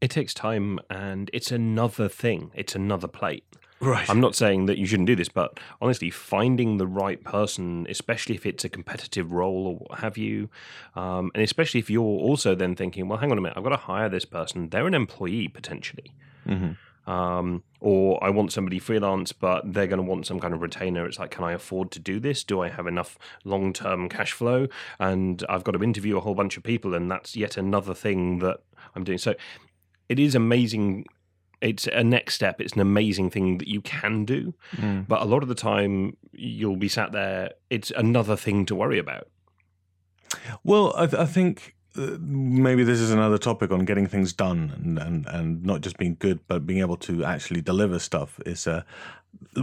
it takes time and it's another thing, it's another plate. Right. I'm not saying that you shouldn't do this, but honestly, finding the right person, especially if it's a competitive role or what have you, um, and especially if you're also then thinking, well, hang on a minute, I've got to hire this person. They're an employee potentially. hmm Um, or I want somebody freelance, but they're going to want some kind of retainer. It's like, can I afford to do this? Do I have enough long term cash flow? And I've got to interview a whole bunch of people, and that's yet another thing that I'm doing. So it is amazing. It's a next step. It's an amazing thing that you can do. Mm. But a lot of the time, you'll be sat there. It's another thing to worry about. Well, I, th- I think uh, maybe this is another topic on getting things done and, and, and not just being good, but being able to actually deliver stuff. Is uh,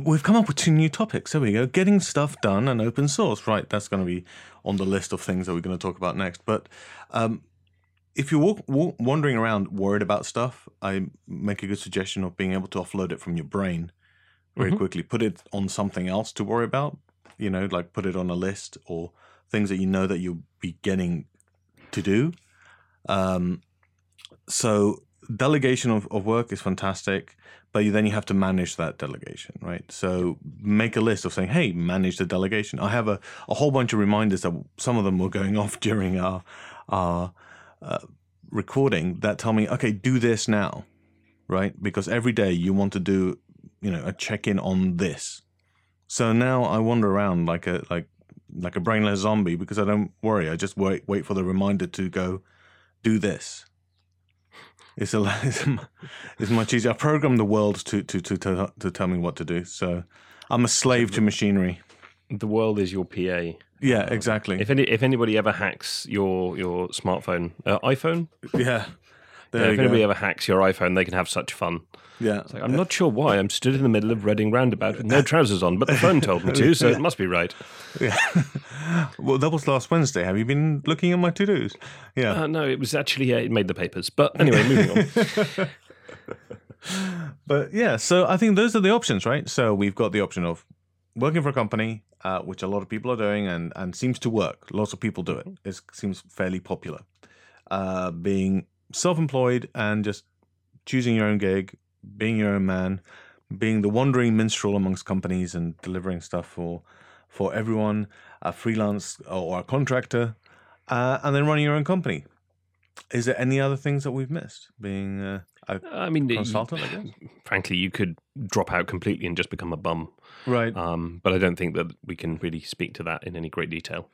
we've come up with two new topics. There we go. Getting stuff done and open source. Right, that's going to be on the list of things that we're going to talk about next. But um, if you're walk, walk, wandering around worried about stuff, I make a good suggestion of being able to offload it from your brain very Mhm. quickly. Put it on something else to worry about. You know, like put it on a list or things that you know that you'll be getting to do. Um, so delegation of, of work is fantastic, but you, then you have to manage that delegation, right? So make a list of saying, hey, manage the delegation. I have a, a whole bunch of reminders that some of them were going [laughs] off during our, our recording that tell me, okay, do this now, right? Because every day you want to do, you know, a check in on this. So now I wander around like a like like a brainless zombie because I don't worry. I just wait wait for the reminder to go do this. It's a [laughs] it's, it's much easier. I program the world to to to to, to tell me what to do. So I'm a slave to machinery. The world is your PA. Yeah, exactly. If any, if anybody ever hacks your your smartphone, uh, iPhone, yeah. Yeah, if anybody go. ever hacks your iPhone, they can have such fun. Yeah. Like, I'm not sure why. I'm stood in the middle of Reading Roundabout with no [laughs] trousers on, but the phone told me to, so it [laughs] must be right. yeah. [laughs] well, that was last Wednesday. Have you been looking at my to dos? Yeah. Uh, no, it was actually uh, it made the papers. But anyway, moving on. But yeah, so I think those are the options, right? So we've got the option of working for a company, uh, which a lot of people are doing and, and seems to work. Lots of people do it. It seems fairly popular. Uh, being self employed and just choosing your own gig, being your own man, being the wandering minstrel amongst companies and delivering stuff for for everyone, a freelance or a contractor, uh, and then running your own company. Is there any other things that we've missed? Being uh, I mean, you- I guess. frankly, you could drop out completely and just become a bum. Right. Um, but I don't think that we can really speak to that in any great detail.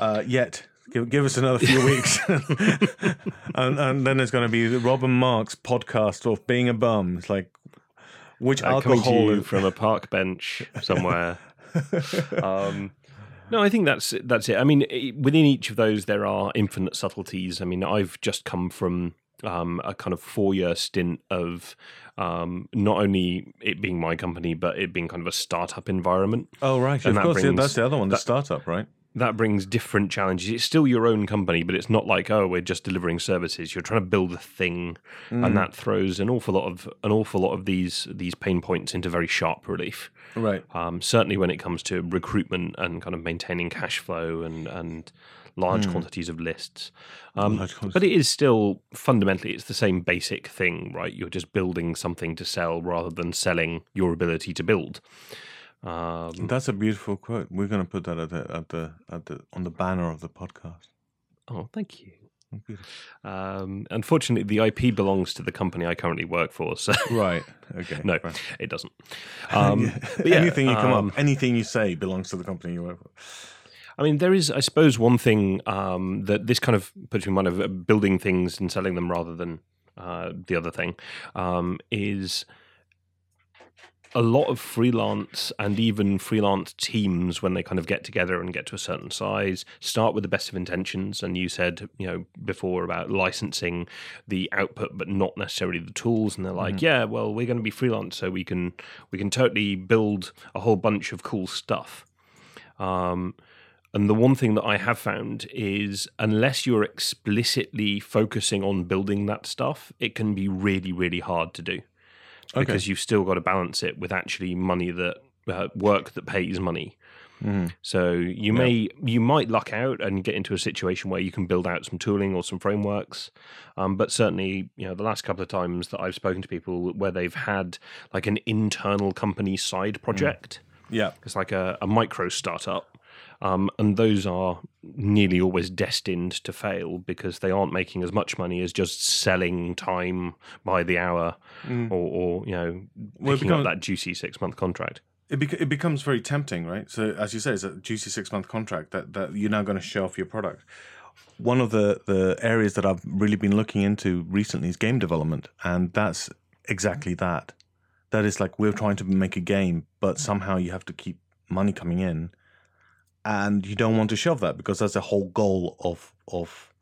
Uh, yet, Give, give us another few [laughs] weeks, [laughs] and, and then there's going to be the Robin Marks podcast of being a bum. It's like which Uh, alcohol you from a park bench [laughs] somewhere. um, no, I think that's that's it. I mean, within each of those, there are infinite subtleties. I mean, I've just come from um, a kind of four-year stint of um, not only it being my company, but it being kind of a startup environment. Oh right, And of that course. yeah, brings- that's the other one, the that- startup, right? That brings different challenges. It's still your own company, but it's not like oh, we're just delivering services. You're trying to build a thing, Mm. and that throws an awful lot of an awful lot of these these pain points into very sharp relief. Right. um, certainly when it comes to recruitment and kind of maintaining cash flow and and large quantities of lists. Um, quantities. but it is still fundamentally it's the same basic thing, right? You're just building something to sell rather than selling your ability to build. Um, That's a beautiful quote. We're going to put that at the at the at the on the banner of the podcast. oh, thank you. Um, unfortunately, the IP belongs to the company I currently work for, so [laughs] Right. Okay. no, fine. it doesn't. [laughs] Um, Yeah. yeah, anything you come um, up, anything you say belongs to the company you work for. I mean, there is, I suppose, one thing um, that this kind of puts me in mind of building things and selling them rather than uh, the other thing um, is a lot of freelance and even freelance teams when they kind of get together and get to a certain size start with the best of intentions. And you said you know before about licensing the output but not necessarily the tools. And they're like yeah well we're going to be freelance so we can we can totally build a whole bunch of cool stuff. Um, and the one thing that I have found is unless you're explicitly focusing on building that stuff, it can be really, really hard to do because you've still got to balance it with actually money that uh, work that pays money. So you may you might luck out and get into a situation where you can build out some tooling or some frameworks, um, but certainly you know the last couple of times that I've spoken to people where they've had like an internal company side project. Yeah. It's like a, a micro startup. Um, and those are nearly always destined to fail because they aren't making as much money as just selling time by the hour or, or, you know, Well, picking up that juicy six month contract. It, bec- it becomes very tempting, right? So, as you say, it's a juicy six month contract that, that you're now going to show off your product. One of the, the areas that I've really been looking into recently is game development. And that's exactly that. That is like we're trying to make a game, but somehow you have to keep money coming in. And you don't want to shove that because that's the whole goal of of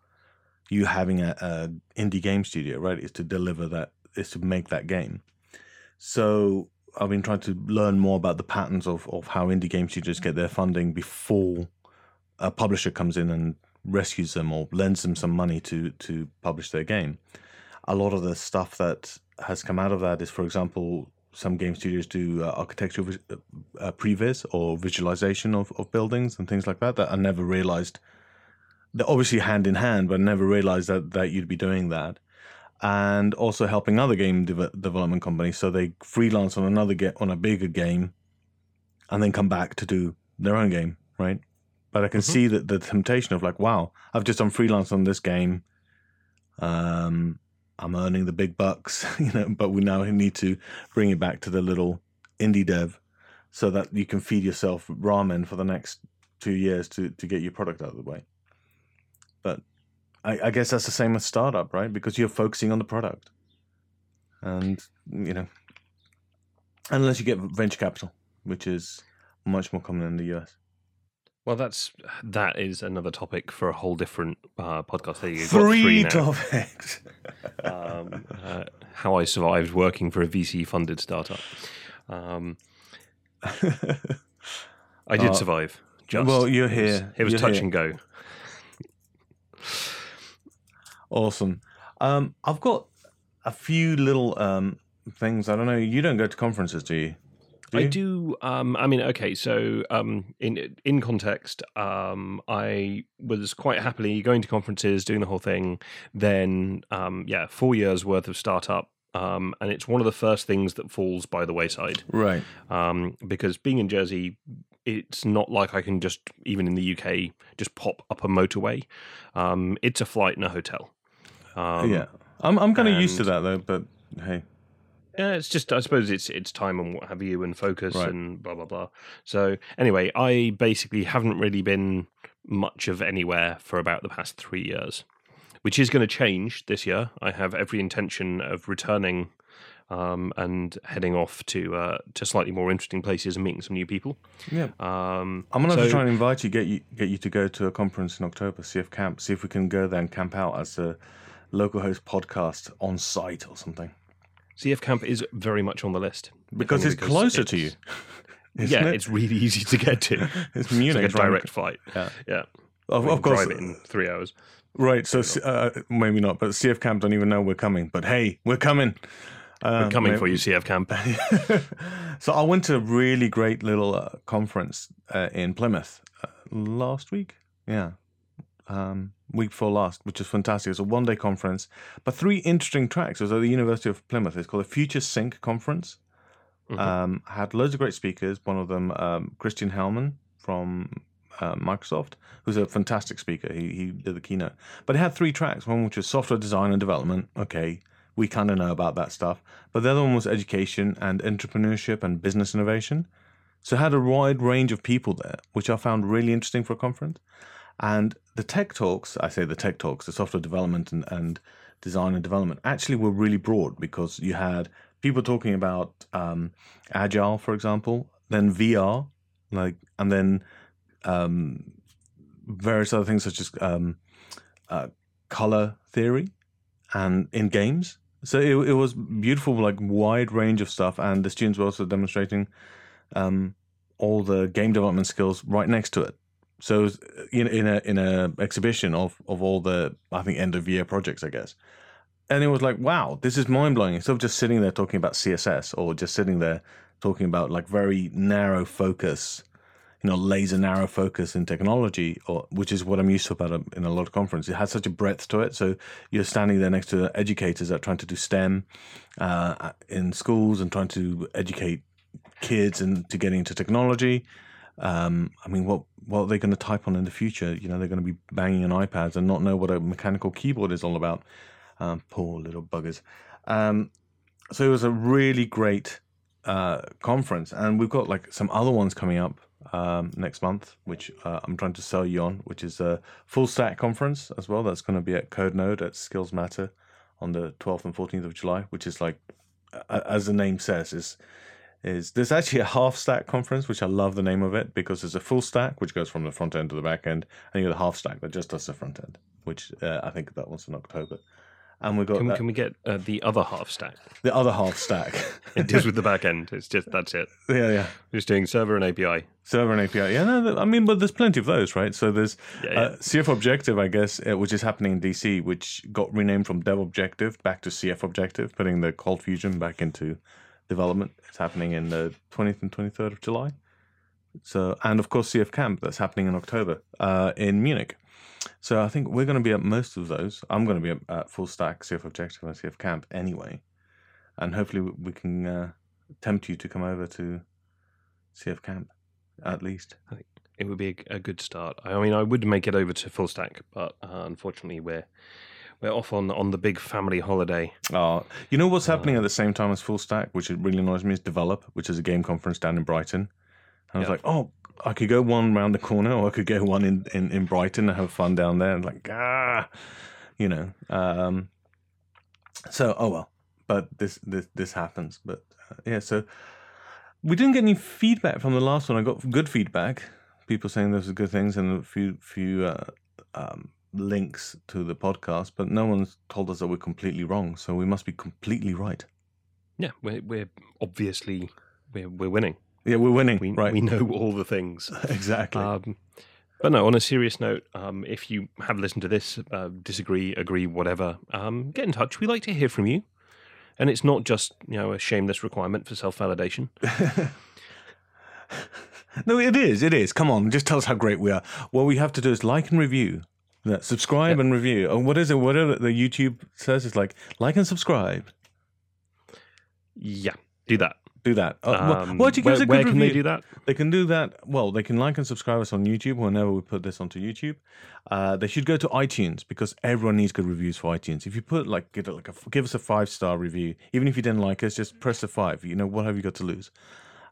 you having a, a indie game studio, right? Is to deliver that, is to make that game. So I've been trying to learn more about the patterns of, of how indie game studios get their funding before a publisher comes in and rescues them or lends them some money to to publish their game. A lot of the stuff that has come out of that is, for example, some game studios do uh, architectural uh, uh, previs or visualization of, of buildings and things like that that I never realized. They're obviously hand in hand, but I never realized that that you'd be doing that and also helping other game de- development companies. So they freelance on another get on a bigger game, and then come back to do their own game, right? But I can see that the temptation of like, wow, I've just done freelance on this game. Um, I'm earning the big bucks, [laughs] you know, but we now need to bring it back to the little indie dev, so that you can feed yourself ramen for the next two years to to get your product out of the way. But I, I guess that's the same with startup, right? Because you're focusing on the product, and you know, unless you get venture capital, which is much more common in the US. Well, that's that is another topic for a whole different uh, podcast. There you go. Three topics. [laughs] um, uh, how I survived working for a VC funded startup. Um, [laughs] I did Uh, survive. Just well, you're It was- here. It was, touch here. and go. awesome. Um, I've got a few little um, things. I don't know. You don't go to conferences, do you? I do. Um, I mean, okay. So, um, in in context, um, I was quite happily going to conferences, doing the whole thing. Then, um, yeah, four years worth of startup, um, and it's one of the first things that falls by the wayside. Right. um, because being in Jersey, it's not like I can just even in the UK just pop up a motorway. Um, it's a flight and a hotel. Um, yeah. I'm I'm kind of used to that though. But hey, yeah, it's just I suppose it's it's time and what have you and focus Right. and blah blah blah. So anyway, I basically haven't really been much of anywhere for about the past three years, which is going to change this year. I have every intention of returning um, and heading off to uh, to slightly more interesting places and meeting some new people. Yeah. Um, I'm gonna have to so- try and invite you, get you, get you to go to a conference in October, CF Camp, see if we can go there and camp out as a local host podcast on site or something. CF Camp is very much on the list Because it's closer to you. [laughs] isn't yeah, it? it's really easy to get to. [laughs] It's It's like a right? direct flight. Yeah. Yeah, Of, We of course, drive it in three hours. right. So uh, maybe not, but CF Camp don't even know we're coming. But hey, we're coming. Uh, We're coming may- for you, CF Camp. [laughs] so I went to a really great little uh, conference uh, in Plymouth uh, last week. Yeah, um, week before last, which was fantastic. It was a one-day conference, but three interesting tracks. It was at the University of Plymouth. It's called the Future Sync Conference. Mhm. Um, had loads of great speakers. One of them, um, Christian Heilmann from uh, Microsoft, who's a fantastic speaker. He he did the keynote, but it had three tracks. One which was software design and development. Okay, we kind of know about that stuff. But the other one was education and entrepreneurship and business innovation. So it had a wide range of people there, which I found really interesting for a conference. And the tech talks, I say the tech talks, the software development and, and design and development actually were really broad because you had people talking about um, agile, for example, then VR, like, and then um, various other things such as um, uh, color theory and in games. So it, it was beautiful, like wide range of stuff, and the students were also demonstrating um, all the game development skills right next to it. So in, in a in a exhibition of of all the I think end of year projects, I guess. And it was like, wow, this is mind blowing. Instead of just sitting there talking about CSS or just sitting there talking about like very narrow focus, you know, laser narrow focus in technology, or which is what I'm used to about a, in a lot of conferences. It has such a breadth to it. So you're standing there next to educators that are trying to do STEM uh, in schools and trying to educate kids into getting into technology. Um, I mean, what what are they going to type on in the future? You know, they're going to be banging on iPads and not know what a mechanical keyboard is all about. Um, poor little buggers. Um, so it was a really great uh, conference, and we've got like some other ones coming up um, next month, which uh, I'm trying to sell you on, which is a full stack conference as well. That's going to be at Code Node at Skills Matter on the 12th and 14th of July, which is like, as the name says, is is there's actually a half stack conference, which I love the name of it because there's a full stack which goes from the front end to the back end, and you got a half stack that just does the front end, which uh, I think that one's in October. And we've got Can, that- can we get uh, the other half stack? the other half stack. [laughs] It deals with the back end. It's just that's it. yeah, yeah. We're just doing server and API. Server and API. Yeah, no, I mean, but there's plenty of those, right? So there's Yeah, yeah. Uh, CF Objective, I guess, uh, which is happening in DC, which got renamed from Dev Objective back to CF Objective, putting the ColdFusion back into development. It's happening in the 20th and 23rd of July. So, and of course, CF Camp that's happening in October uh, in Munich. So I think we're going to be at most of those. I'm going to be at, Full Stack, CF Objective, and CF Camp anyway, and hopefully we- can uh, tempt you to come over to CF Camp at least. It would be a, a good start. I mean, I would make it over to full stack, but uh, unfortunately, we're we're off on on the big family holiday. Oh, you know what's happening at the same time as Full Stack, which really annoys me, is Develop, which is a game conference down in Brighton. And I was like, oh, I could go one round the corner, or I could go one in, in, in Brighton and have fun down there. And like, ah, you know. Um, so, oh well. But this this this happens. But uh, yeah, so we didn't get any feedback from the last one. I got good feedback, people saying those are good things, and a few few uh, um, links to the podcast. But no one's told us that we're completely wrong. So we must be completely right. Yeah, we're we're obviously we're we're winning. Yeah, we're winning. We right. we know all the things. [laughs] exactly. Um, but no, on a serious note, um, if you have listened to this, uh, disagree, agree, whatever, um, get in touch. We like to hear from you, and it's not just you know a shameless requirement for self validation. [laughs] no, it is. It is. Come on, just tell us how great we are. What we have to do is like and review. Yeah, subscribe and review. Oh, what is it? Whatever the YouTube says, it's like like and subscribe. Yeah, do that. Do that. Well, Um, why don't you give where us a good where can review? they do that? They can do that. Well, they can like and subscribe us on YouTube whenever we put this onto YouTube. Uh, they should go to iTunes because everyone needs good reviews for iTunes. If you put like give, like a, give us a five star review, even if you didn't like us, just press the five. You know what have you got to lose?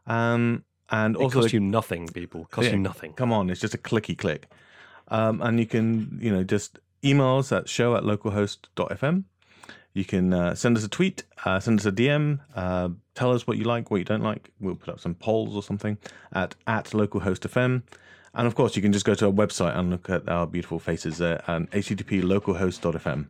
Um, and It also costs they- you nothing, people. Costs Yeah, you nothing. Come on, it's just a clicky click. Um, and you can, you know, just email us at show at localhost.fm. You can uh, send us a tweet, uh, send us a DM, uh, tell us what you like, what you don't like. We'll put up some polls or something at, at localhostfm. And of course, you can just go to our website and look at our beautiful faces there at http localhost.fm.